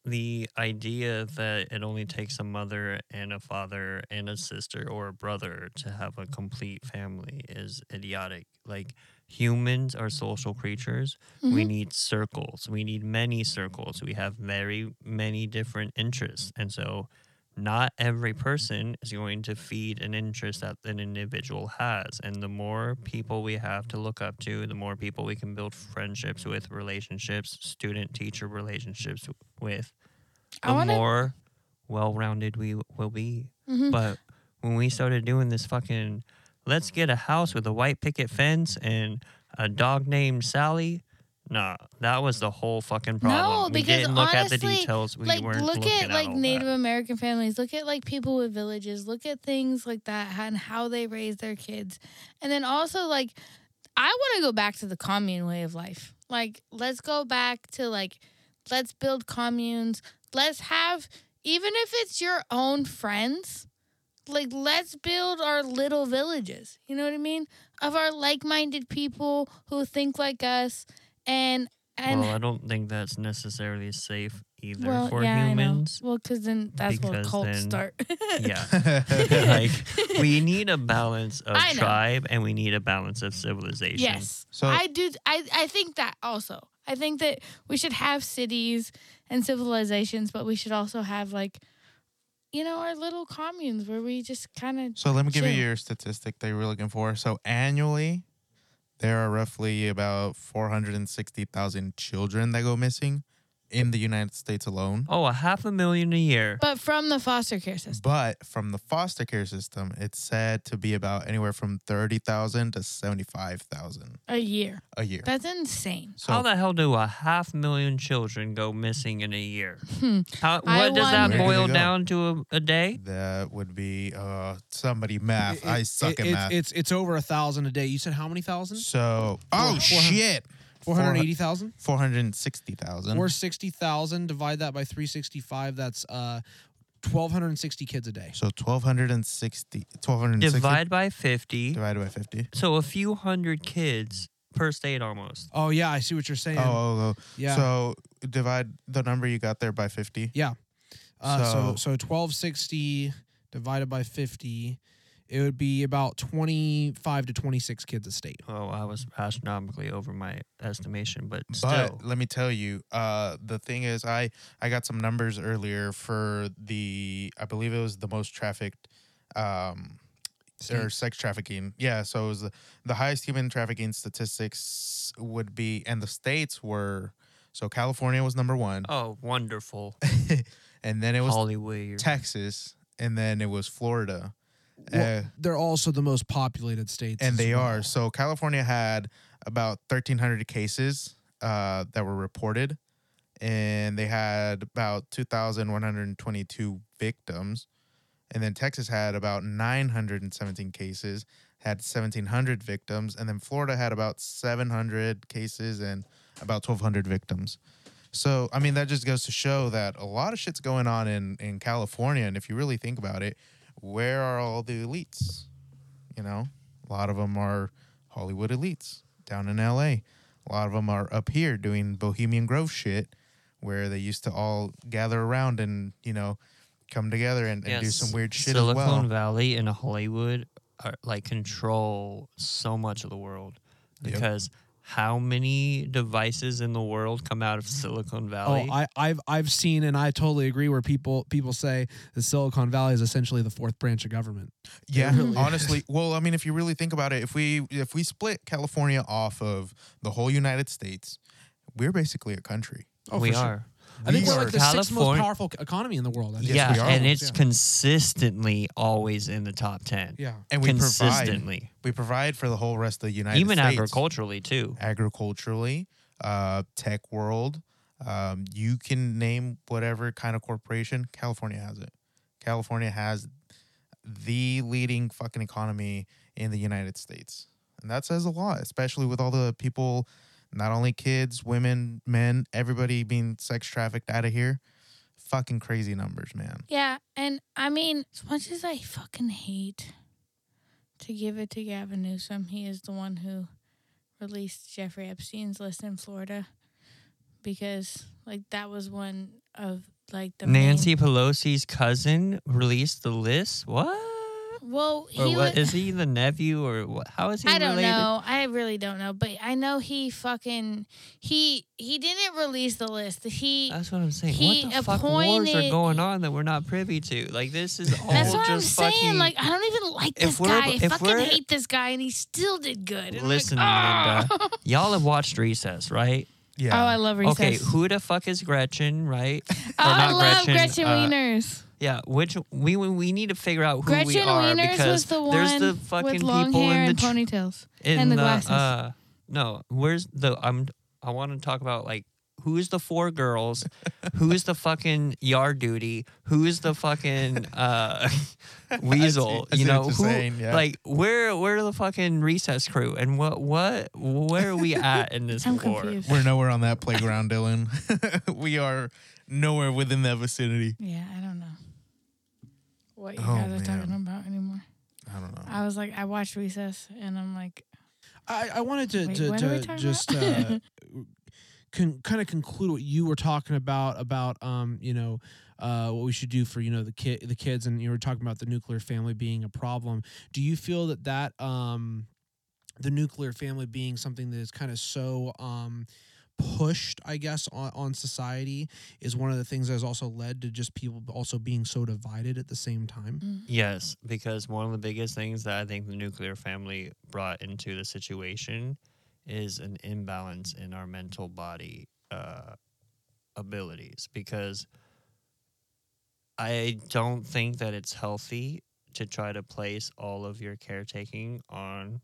S2: the idea that it only takes a mother and a father and a sister or a brother to have a complete family is idiotic. Like humans are social creatures. We
S3: Mhm.
S2: need circles. We need many circles. We have very many different interests. And so not every person is going to feed an interest that an individual has. And the more people we have to look up to, the more people we can build friendships with, relationships, student teacher relationships with, the
S3: wanna-
S2: more well rounded we will be.
S3: Mhm.
S2: But when we started doing this fucking, let's get a house with a white picket fence and a dog named Sally. Nah, that was the whole fucking problem.
S3: No,
S2: we
S3: because
S2: didn't look at the
S3: honestly,
S2: details. We
S3: like
S2: weren't
S3: look at like Native
S2: that.
S3: American families. Look at like people with villages. Look at things like that and how they raise their kids. And then also like I want to go back to the commune way of life. Like let's go back to like let's build communes. Let's have even if it's your own friends, like let's build our little villages. You know what I mean? Of our like-minded people who think like us and and
S2: well, I don't think that's necessarily safe either
S3: well,
S2: for
S3: yeah,
S2: humans.
S3: I know. Well, because then that's where cults
S2: then-
S3: start. [laughs]
S2: Yeah. [laughs] like [laughs] we need a balance of tribe and we need a balance of civilization.
S3: yes.
S1: So-
S3: I do. I I think that also. I think that we should have cities and civilizations, but we should also have like, you know, our little communes where we just kind of.
S1: So let me give you your statistic that you were looking for. So annually, there are roughly about 460,000 children that go missing in the United States alone.
S2: Oh, a half a million a year.
S3: But from the foster care system.
S1: But from the foster care system, it's said to be about anywhere from 30,000 to 75,000
S3: A year.
S1: a year.
S3: That's insane.
S1: So
S2: How the hell do a half million children go missing in a year? [laughs]
S3: Hmm.
S2: How,
S3: I
S2: what does that
S3: wonder-
S1: Where do
S2: boil
S1: they
S2: down to a, a day?
S1: that would be uh somebody math.
S4: It-
S1: I suck
S4: it-
S1: at
S4: it's,
S1: math.
S4: It's it's over a thousand a day. You said how many thousand?
S1: so oh, shit.
S4: Four hundred eighty thousand.
S1: 460,000.
S4: Four sixty thousand. Divide that by three sixty five. That's uh, twelve hundred and sixty kids a day.
S1: So 1260 1260
S2: Divide by 50.
S1: divided by 50.
S2: So a few hundred kids per state almost.
S4: Oh yeah, I see what you're saying.
S1: Oh, oh, oh.
S4: yeah.
S1: So divide the number you got there by 50.
S4: Uh, so
S1: So-
S4: so twelve sixty divided by fifty, it would be about twenty five to twenty six kids a state.
S2: Oh, I was astronomically over my estimation, but still.
S1: But let me tell you, uh, the thing is, I I got some numbers earlier for the I believe it was the most trafficked, um, or sex trafficking. Yeah, so it was the, the highest human trafficking statistics would be, and the states were, so California was number one,
S2: oh, wonderful. [laughs]
S1: and then it was
S2: Hollywood.
S1: Texas, and then it was Florida.
S4: Well,
S1: Uh,
S4: they're also the most populated states,
S1: and they
S4: well.
S1: are. So California had about 1,300 cases uh, that were reported, and they had about 2,122 victims. And then Texas had about 917 cases, had 1,700 victims, and then Florida had about 700 cases and about 1,200 victims. So, I mean, that just goes to show that a lot of shit's going on in, in California. And if you really think about it, where are all the elites? You know, a lot of them are Hollywood elites down in LA. A lot of them are up here doing Bohemian Grove shit where they used to all gather around and, you know, come together and, and do some weird shit
S2: Silicon
S1: as well.
S2: Valley and Hollywood are like control so much of the world
S1: Yep.
S2: Because how many devices in the world come out of Silicon
S4: Oh,
S2: Valley?
S4: I, I've I've seen and I totally agree where people people say the Silicon Valley is essentially the fourth branch of government.
S1: Yeah,
S4: really [laughs]
S1: honestly. Well, I mean, if you really think about it, if we if we split California off of the whole United States, we're basically a country.
S4: Oh,
S2: we
S4: for sure.
S2: are.
S4: I think
S1: We
S4: we're like the sixth most
S2: California-
S4: powerful economy in the world. I think.
S1: Yes,
S2: yeah,
S1: we are.
S2: and it's
S4: Yeah.
S2: consistently always in the top 10.
S4: yeah.
S1: And we provide
S2: consistently.
S1: we provide for the whole rest of the United States.
S2: Even
S1: States.
S2: agriculturally, too.
S1: agriculturally, uh, tech world. Um, you can name whatever kind of corporation. California has it. California has the leading fucking economy in the United States, and that says a lot, especially with all the people, not only kids, women, men, everybody being sex trafficked out of here. Fucking crazy numbers, man.
S3: Yeah, and I mean, as much as I fucking hate to give it to Gavin Newsom, he is the one who released Jeffrey Epstein's list in Florida because, like, that was one of like the main-
S2: Nancy Pelosi's cousin released the list. What?
S3: Well,
S2: Or
S3: he
S2: what?
S3: was.
S2: Is he the nephew or what? How is he
S3: I don't
S2: related?
S3: know. I really don't know, but I know he fucking he he didn't release the list. He
S2: That's what I'm saying.
S3: He
S2: what the fuck wars are going on that we're not privy to? Like this is all
S3: That's what I'm
S2: just
S3: saying.
S2: fucking.
S3: Like, I don't even like
S2: If
S3: this
S2: we're-
S3: guy. I
S2: if
S3: fucking
S2: we're-
S3: hate this guy, and he still did good. And I'm like,
S2: Listen,
S3: "Ah."
S2: Linda, y'all have watched Recess, right?
S1: Yeah.
S3: Oh, I love Recess.
S2: Okay, who the fuck is Gretchen, right?
S3: Oh, I love
S2: Gretchen,
S3: Gretchen,
S2: uh,
S3: Wieners.
S2: Yeah, which we we we need to figure out who
S3: Gretchen
S2: we are
S3: Wieners
S2: because
S3: was the
S2: there's the fucking
S3: with long
S2: people
S3: hair
S2: in
S3: and
S2: the tr-
S3: ponytails.
S2: in
S3: and the
S2: the
S3: glasses.
S2: uh no, where's the I'm I want to talk about like who's the four girls, who's the fucking yard duty, who's the fucking uh [laughs] weasel,
S1: I see
S2: you
S1: what
S2: know,
S1: you're
S2: who
S1: saying, yeah.
S2: like where where are the fucking recess crew and what what where are we at in this
S3: I'm
S2: war?
S3: confused.
S1: We're nowhere on that playground, Dylan. [laughs] we are nowhere within that vicinity.
S3: Yeah, I don't know what you
S1: Oh,
S3: guys are
S1: man.
S3: talking about anymore.
S1: I don't know.
S3: I was like, I watched Recess, and I'm like,
S4: I, I wanted to
S3: Wait,
S4: to,
S3: what are we
S4: to
S3: talking
S4: just
S3: about?
S4: uh, [laughs] con, kind of conclude what you were talking about about um you know uh what we should do for you know the kid the kids and you were talking about the nuclear family being a problem. Do you feel that that um the nuclear family being something that is kind of so um pushed i guess on, on society is one of the things that has also led to just people also being so divided at the same time
S3: mm,
S2: Yes, because one of the biggest things that I think the nuclear family brought into the situation is an imbalance in our mental body uh, abilities. Because I don't think that it's healthy to try to place all of your caretaking on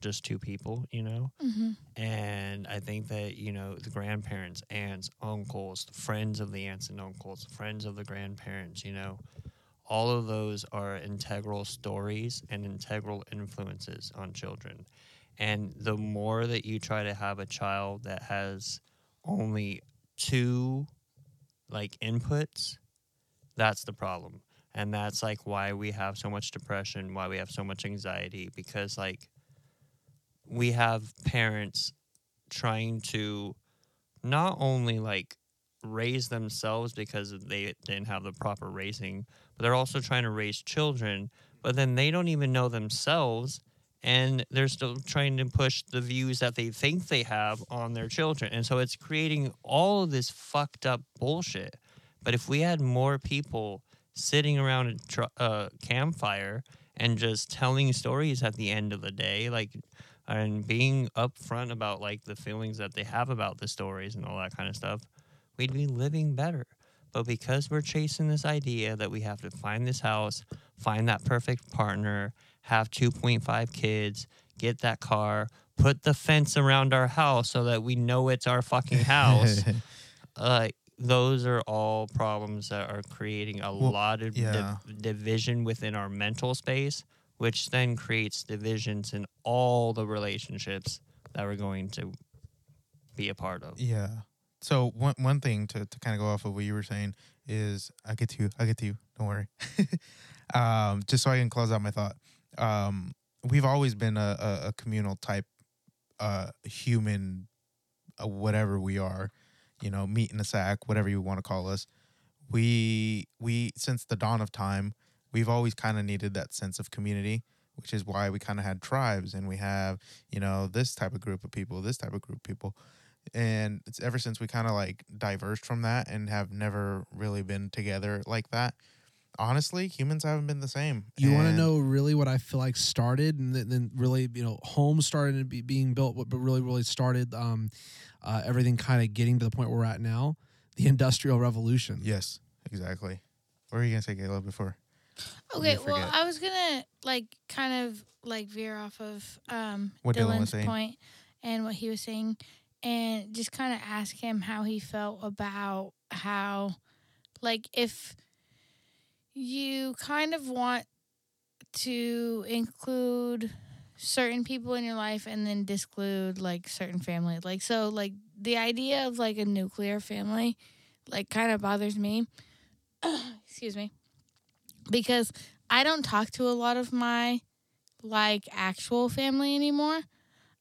S2: just two people, you know?
S3: mhm.
S2: And I think that, you know, the grandparents, aunts, uncles, the friends of the aunts and uncles, friends of the grandparents, you know, all of those are integral stories and integral influences on children. And the more that you try to have a child that has only two like inputs, that's the problem. And that's like why we have so much depression, why we have so much anxiety, because like we have parents trying to not only like raise themselves because they didn't have the proper raising, but they're also trying to raise children, but then they don't even know themselves and they're still trying to push the views that they think they have on their children. And so it's creating all of this fucked up bullshit. But if we had more people sitting around a tr- uh, campfire and just telling stories at the end of the day, like and being upfront about like the feelings that they have about the stories and all that kind of stuff, we'd be living better. But because we're chasing this idea that we have to find this house, find that perfect partner, have 2.5 kids, get that car, put the fence around our house so that we know it's our fucking house. [laughs] uh, those are all problems that are creating a
S1: Well,
S2: lot of
S1: yeah.
S2: division within our mental space, which then creates divisions in all the relationships that we're going to be a part of.
S1: Yeah. So one one thing to, to kind of go off of what you were saying is I get to you. I get to you. Don't worry. [laughs] um, just so I can close out my thought. Um, we've always been a, a, a communal type uh human uh, whatever we are, you know, meat in a sack, whatever you want to call us. We we since the dawn of time, we've always kind of needed that sense of community, which is why we kind of had tribes and we have, you know, this type of group of people, this type of group of people. And it's ever since we kind of like diverged from that and have never really been together like that honestly humans haven't been the same.
S4: You want to know really what I feel like started, and then, then really, you know, homes started to be being built, but really, really started um, uh, everything kind of getting to the point where we're at now, the Industrial Revolution.
S1: yes exactly. What were you gonna say Caleb before
S3: Okay, well. I was gonna like kind of like veer off of um
S1: What Dylan was
S3: Dylan's
S1: saying.
S3: point and what he was saying, and just kind of ask him how he felt about how, like, if you kind of want to include certain people in your life and then disclude like certain family like so like the idea of like a nuclear family like kind of bothers me [coughs] excuse me because I don't talk to a lot of my like actual family anymore.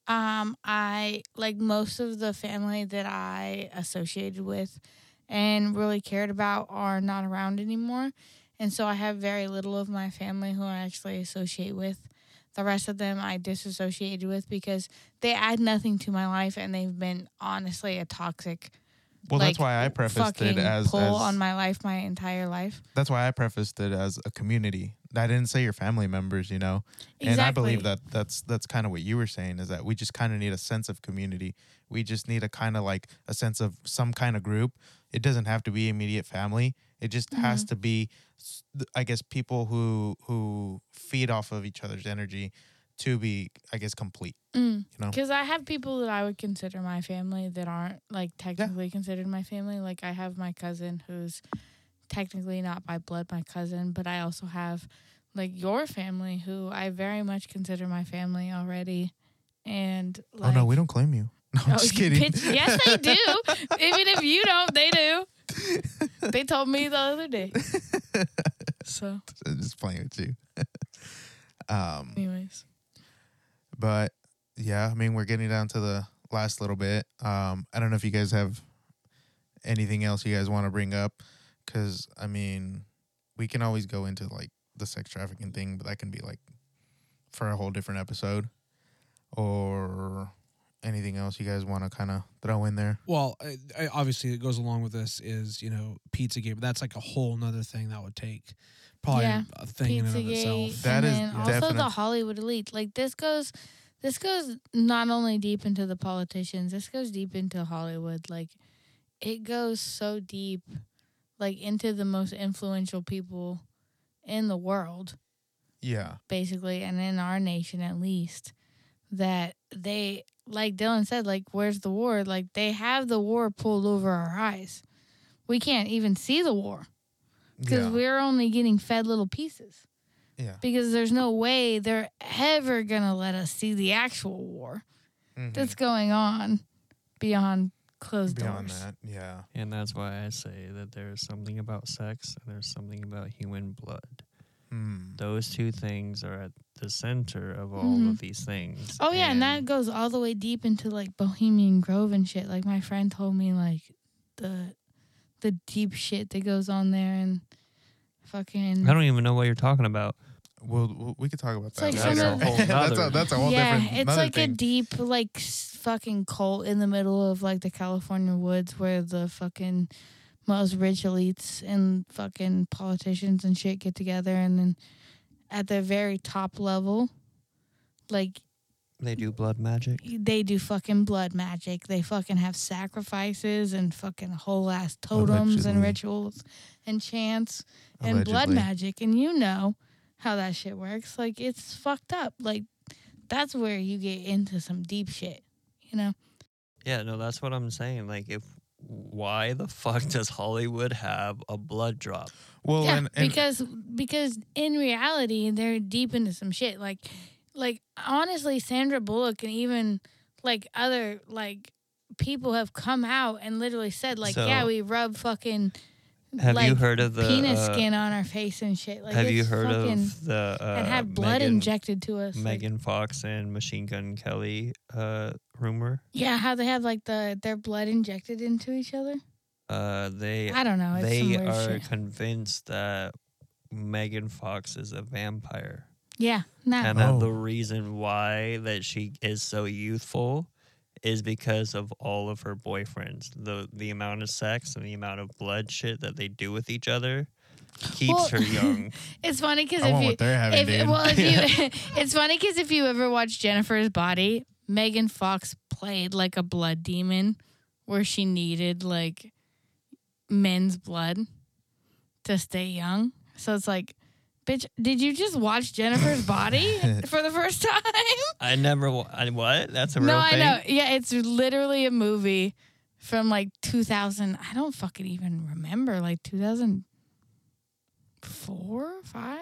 S3: Um, I like most of the family that I associated with and really cared about are not around anymore. And so I have very little of my family who I actually associate with. The rest of them I disassociated with because they add nothing to my life and they've been honestly a toxic
S1: Well, that's why I prefaced it as,
S3: pull
S1: as
S3: on my life my entire life.
S1: that's why I prefaced it as a community. I didn't say your family members, you know.
S3: Exactly.
S1: And I believe that that's that's kind of what you were saying is that we just kind of need a sense of community. We just need a kind of like a sense of some kind of group. It doesn't have to be immediate family. It just has
S3: Mm-hmm.
S1: to be I guess people who who feed off of each other's energy to be I guess complete,
S3: Mm.
S1: you know.
S3: Because I have people that I would consider my family that aren't like technically considered my family. Like I have my cousin who's technically not by blood my cousin, but I also have like your family who I very much consider my family already. And like,
S1: oh no, we don't claim you. [laughs] No, I'm
S3: Oh,
S1: just kidding.
S3: bitch, yes, they do. [laughs] Even if you don't, they do. They told me the other day. [laughs] So,
S1: I'm just playing with you. um
S3: anyways,
S1: But yeah, I mean, we're getting down to the last little bit. Um, I don't know if you guys have anything else you guys want to bring up, because I mean, we can always go into like the sex trafficking thing, but that can be like for a whole different episode, or anything else you guys want to kind of throw in there.
S4: Well, I, I, obviously, it goes along with this is you know Pizzagate, but that's like a whole nother thing that would take probably
S3: Yeah,
S4: a thing in and of
S3: Pizzagate,
S4: itself.
S1: That
S3: and
S1: is
S3: then also
S1: definite-
S3: the Hollywood elite. Like this goes, this goes not only deep into the politicians. This goes deep into Hollywood. Like it goes so deep, like into the most influential people in the world,
S1: Yeah,
S3: basically, and in our nation at least. That they, like Dylan said, like where's the war? Like they have the war pulled over our eyes. We can't even see the war because
S1: yeah,
S3: we're only getting fed little pieces
S1: yeah.
S3: because there's no way they're ever gonna let us see the actual war
S1: Mhm.
S3: that's going on beyond closed
S1: Beyond
S3: doors.
S1: that, yeah,
S2: And that's why I say that there's something about sex and there's something about human blood.
S1: Hmm.
S2: Those two things are at the center of all
S3: Mhm.
S2: of these things.
S3: Oh yeah, and that goes all the way deep into like Bohemian Grove and shit. Like my friend told me like the the deep shit that goes on there and fucking
S2: I don't even know what you're talking about.
S1: Well, we could talk about that.
S3: like
S1: later.
S3: some of-
S2: That's a whole
S1: that's a that's a whole
S3: yeah,
S1: different.
S3: it's
S1: another
S3: like a deep like fucking cult in the middle of like the California woods where the fucking most rich elites and fucking politicians and shit get together and then at the very top level like
S2: They do blood magic.
S3: they do fucking blood magic. They fucking have sacrifices and fucking whole ass totems and rituals and chants and blood magic. And you know how that shit works. Like it's fucked up. Like that's where you get into some deep shit. You know?
S2: Yeah, no, that's what I'm saying. Like, if why the fuck does Hollywood have a blood drop?
S1: Well,
S3: yeah,
S1: and, and
S3: because because in reality they're deep into some shit. Like like honestly, Sandra Bullock and even like other like people have come out and literally said like,
S2: So-
S3: yeah, we rub fucking
S2: Have
S3: like
S2: you heard of the
S3: penis
S2: uh,
S3: skin on our face and shit. Like
S2: have you
S3: it's
S2: heard
S3: fucking,
S2: of the uh,
S3: and have blood
S2: Megan,
S3: injected to us? like-
S2: Megan Fox and Machine Gun Kelly uh, rumor?
S3: yeah, how they have like the their blood injected into each other.
S2: Uh, they
S3: I don't know. It's
S2: they
S3: weird
S2: are
S3: shit.
S2: convinced that Megan Fox is a vampire,
S3: Yeah, nah.
S2: and that the
S1: Oh.
S2: reason why that she is so youthful is because of all of her boyfriends. the The amount of sex and the amount of blood shit that they do with each other keeps
S3: Well,
S2: her young. [laughs]
S3: it's funny because
S1: I
S3: if
S1: want
S3: you
S1: what they're having,
S3: if,
S1: dude.
S3: well, if you, [laughs] [laughs] it's funny because if you ever watch Jennifer's Body, Megan Fox played like a blood demon, where she needed like men's blood to stay young. So it's like, bitch, did you just watch Jennifer's Body [laughs] for the first time? [laughs]
S2: I never. wa- I, what? That's a real
S3: no,
S2: thing.
S3: I know. Yeah, it's literally a movie from like 2000. I don't fucking even remember, like 2004, five.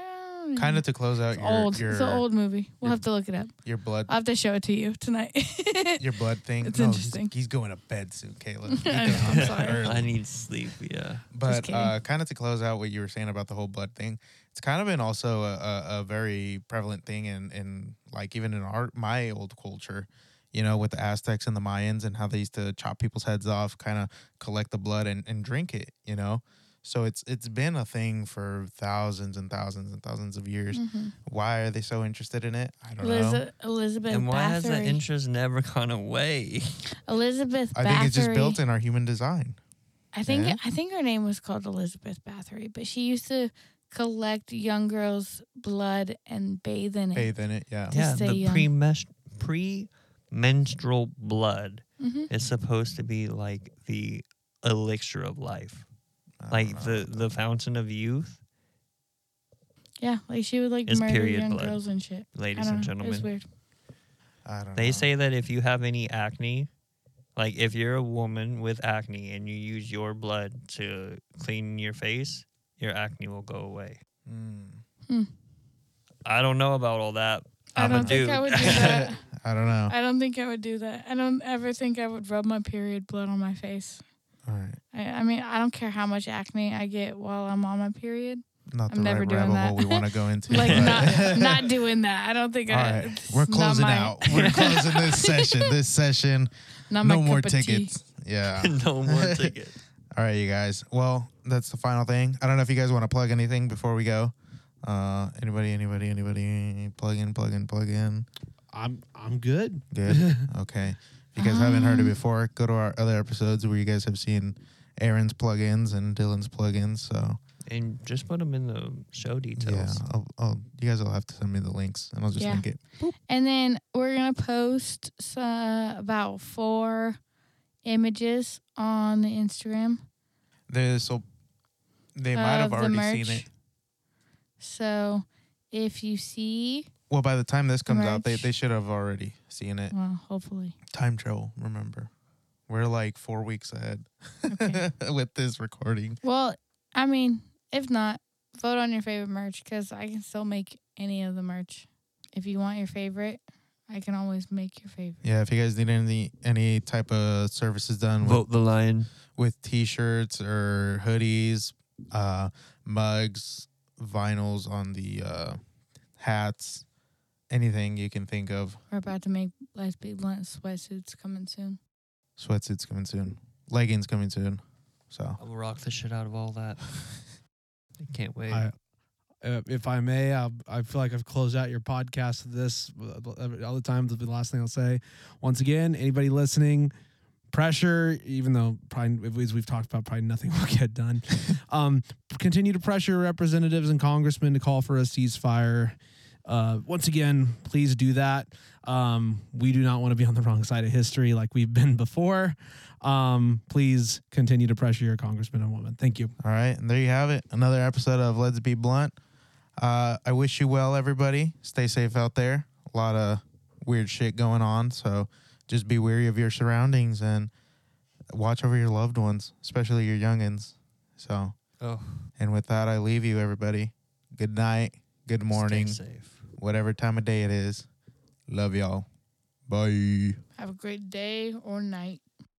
S1: kind of to close out
S3: It's
S1: your
S3: old.
S1: your
S3: it's an old movie. We'll
S1: your-
S3: have to look it up.
S1: your blood
S3: I'll have to show it to you tonight. [laughs]
S1: your blood thing.
S3: It's
S1: No, he's-
S3: interesting.
S1: He's, going to bed soon, Caleb. He
S3: I know,
S1: goes
S3: I'm
S1: bed
S3: sorry.
S1: early.
S2: I need sleep. Yeah.
S1: But
S3: kidding.
S1: uh, kind of to close out what you were saying about the whole blood thing, it's kind of been also a, a, a very prevalent thing in, in like even in our my old culture, you know, with the Aztecs and the Mayans and how they used to chop people's heads off, kind of collect the blood and, and drink it, you know. So it's it's been a thing for thousands and thousands and thousands of years.
S3: Mhm.
S1: Why are they so interested in it? I don't know.
S3: Elizabeth
S2: And why has that interest never [laughs] gone away?
S3: Elizabeth
S1: I think it's just built in our human design.
S3: I think
S1: Yeah?
S3: I think her name was called Elizabeth Bathory, but she used to collect young girls' blood and bathe in it.
S1: Bathe in it. Yeah.
S3: To
S2: yeah,
S3: stay
S2: the
S3: young.
S2: pre pre-menstrual blood
S3: hmm
S2: is supposed to be like the elixir of life,
S1: I
S2: like
S1: don't know.
S2: the the fountain of youth.
S3: Yeah, like she would like
S2: It's
S3: murder
S2: period
S3: young
S2: blood,
S3: girls and shit. I
S2: Ladies
S3: don't
S2: and
S3: know. It was
S2: gentlemen,
S3: weird.
S1: I don't
S2: they
S1: know.
S2: say that if you have any acne, like if you're a woman with acne and you use your blood to clean your face, your acne will go away.
S1: Mm.
S2: I don't know about all that.
S3: I
S2: I'm
S3: don't
S2: a dude.
S3: think I would do [laughs] that.
S1: I don't know.
S3: I don't think I would do that. I don't ever think I would rub my period blood on my face.
S1: All right.
S3: I, I mean, I don't care how much acne I get while I'm on my period.
S1: Not the
S3: I'm never
S1: right
S3: doing
S1: rabbit
S3: that.
S1: hole we want to go [laughs] into.
S3: Like
S1: but-
S3: not [laughs] not doing that. I don't think
S1: All
S3: I.
S1: right, we're closing
S3: my-
S1: out. We're closing this session. This session,
S3: Not my
S1: no more
S3: cup of tea.
S1: tickets. Yeah.
S2: no more tickets.
S1: All right, you guys. Well, that's the final thing. I don't know if you guys want to plug anything before we go. Uh, anybody, anybody, anybody? Plug in, plug in, plug in.
S4: I'm I'm good.
S1: Good. [laughs] okay. If you guys haven't heard it
S3: Um,
S1: before, go to our other episodes where you guys have seen Aaron's plugins and Dylan's plugins. So
S2: And just put them in the show
S1: yeah,
S2: details.
S1: I'll, I'll, you guys will have to send me the links, and I'll just
S3: Yeah.
S1: link it.
S3: And then we're gonna post uh, about four images on the Instagram.
S1: This so They might have already seen it.
S3: So if you see,
S1: Well, by the time this comes out, they, they should have already seen it.
S3: well, hopefully,
S1: Time travel, remember. We're like four weeks ahead
S3: Okay. [laughs]
S1: with this recording.
S3: well, I mean, if not, vote on your favorite merch because I can still make any of the merch. If you want your favorite, I can always make your favorite.
S1: Yeah, if you guys need any any type of services done with,
S2: Vote the lion.
S1: with t-shirts or hoodies, uh, mugs, vinyls on the uh, hats, anything you can think of.
S3: We're about to make Let's Be Blunt sweatsuits coming soon.
S1: Sweatsuits coming soon. Leggings coming soon. So
S2: I'll rock the shit out of all that. [laughs] I can't wait.
S4: I, uh, if I may, I, I feel like I've closed out your podcast. This uh, all the time. The last thing I'll say. Once again, anybody listening, pressure. Even though probably as we've talked about, probably nothing [laughs] will get done. [laughs] um, continue to pressure representatives and congressmen to call for a ceasefire. Uh, once again, please do that. Um, we do not want to be on the wrong side of history like we've been before. Um, please continue to pressure your congressmen and women. Thank you.
S1: All right, and there you have it. Another episode of Let's Be Blunt. Uh, I wish you well, everybody. Stay safe out there. A lot of weird shit going on, so just be wary of your surroundings and watch over your loved ones, especially your youngins. So,
S2: oh,
S1: and with that, I leave you, everybody. Good night, good morning,
S2: Stay safe.
S1: whatever time of day it is. Love y'all. Bye.
S3: Have a great day or night.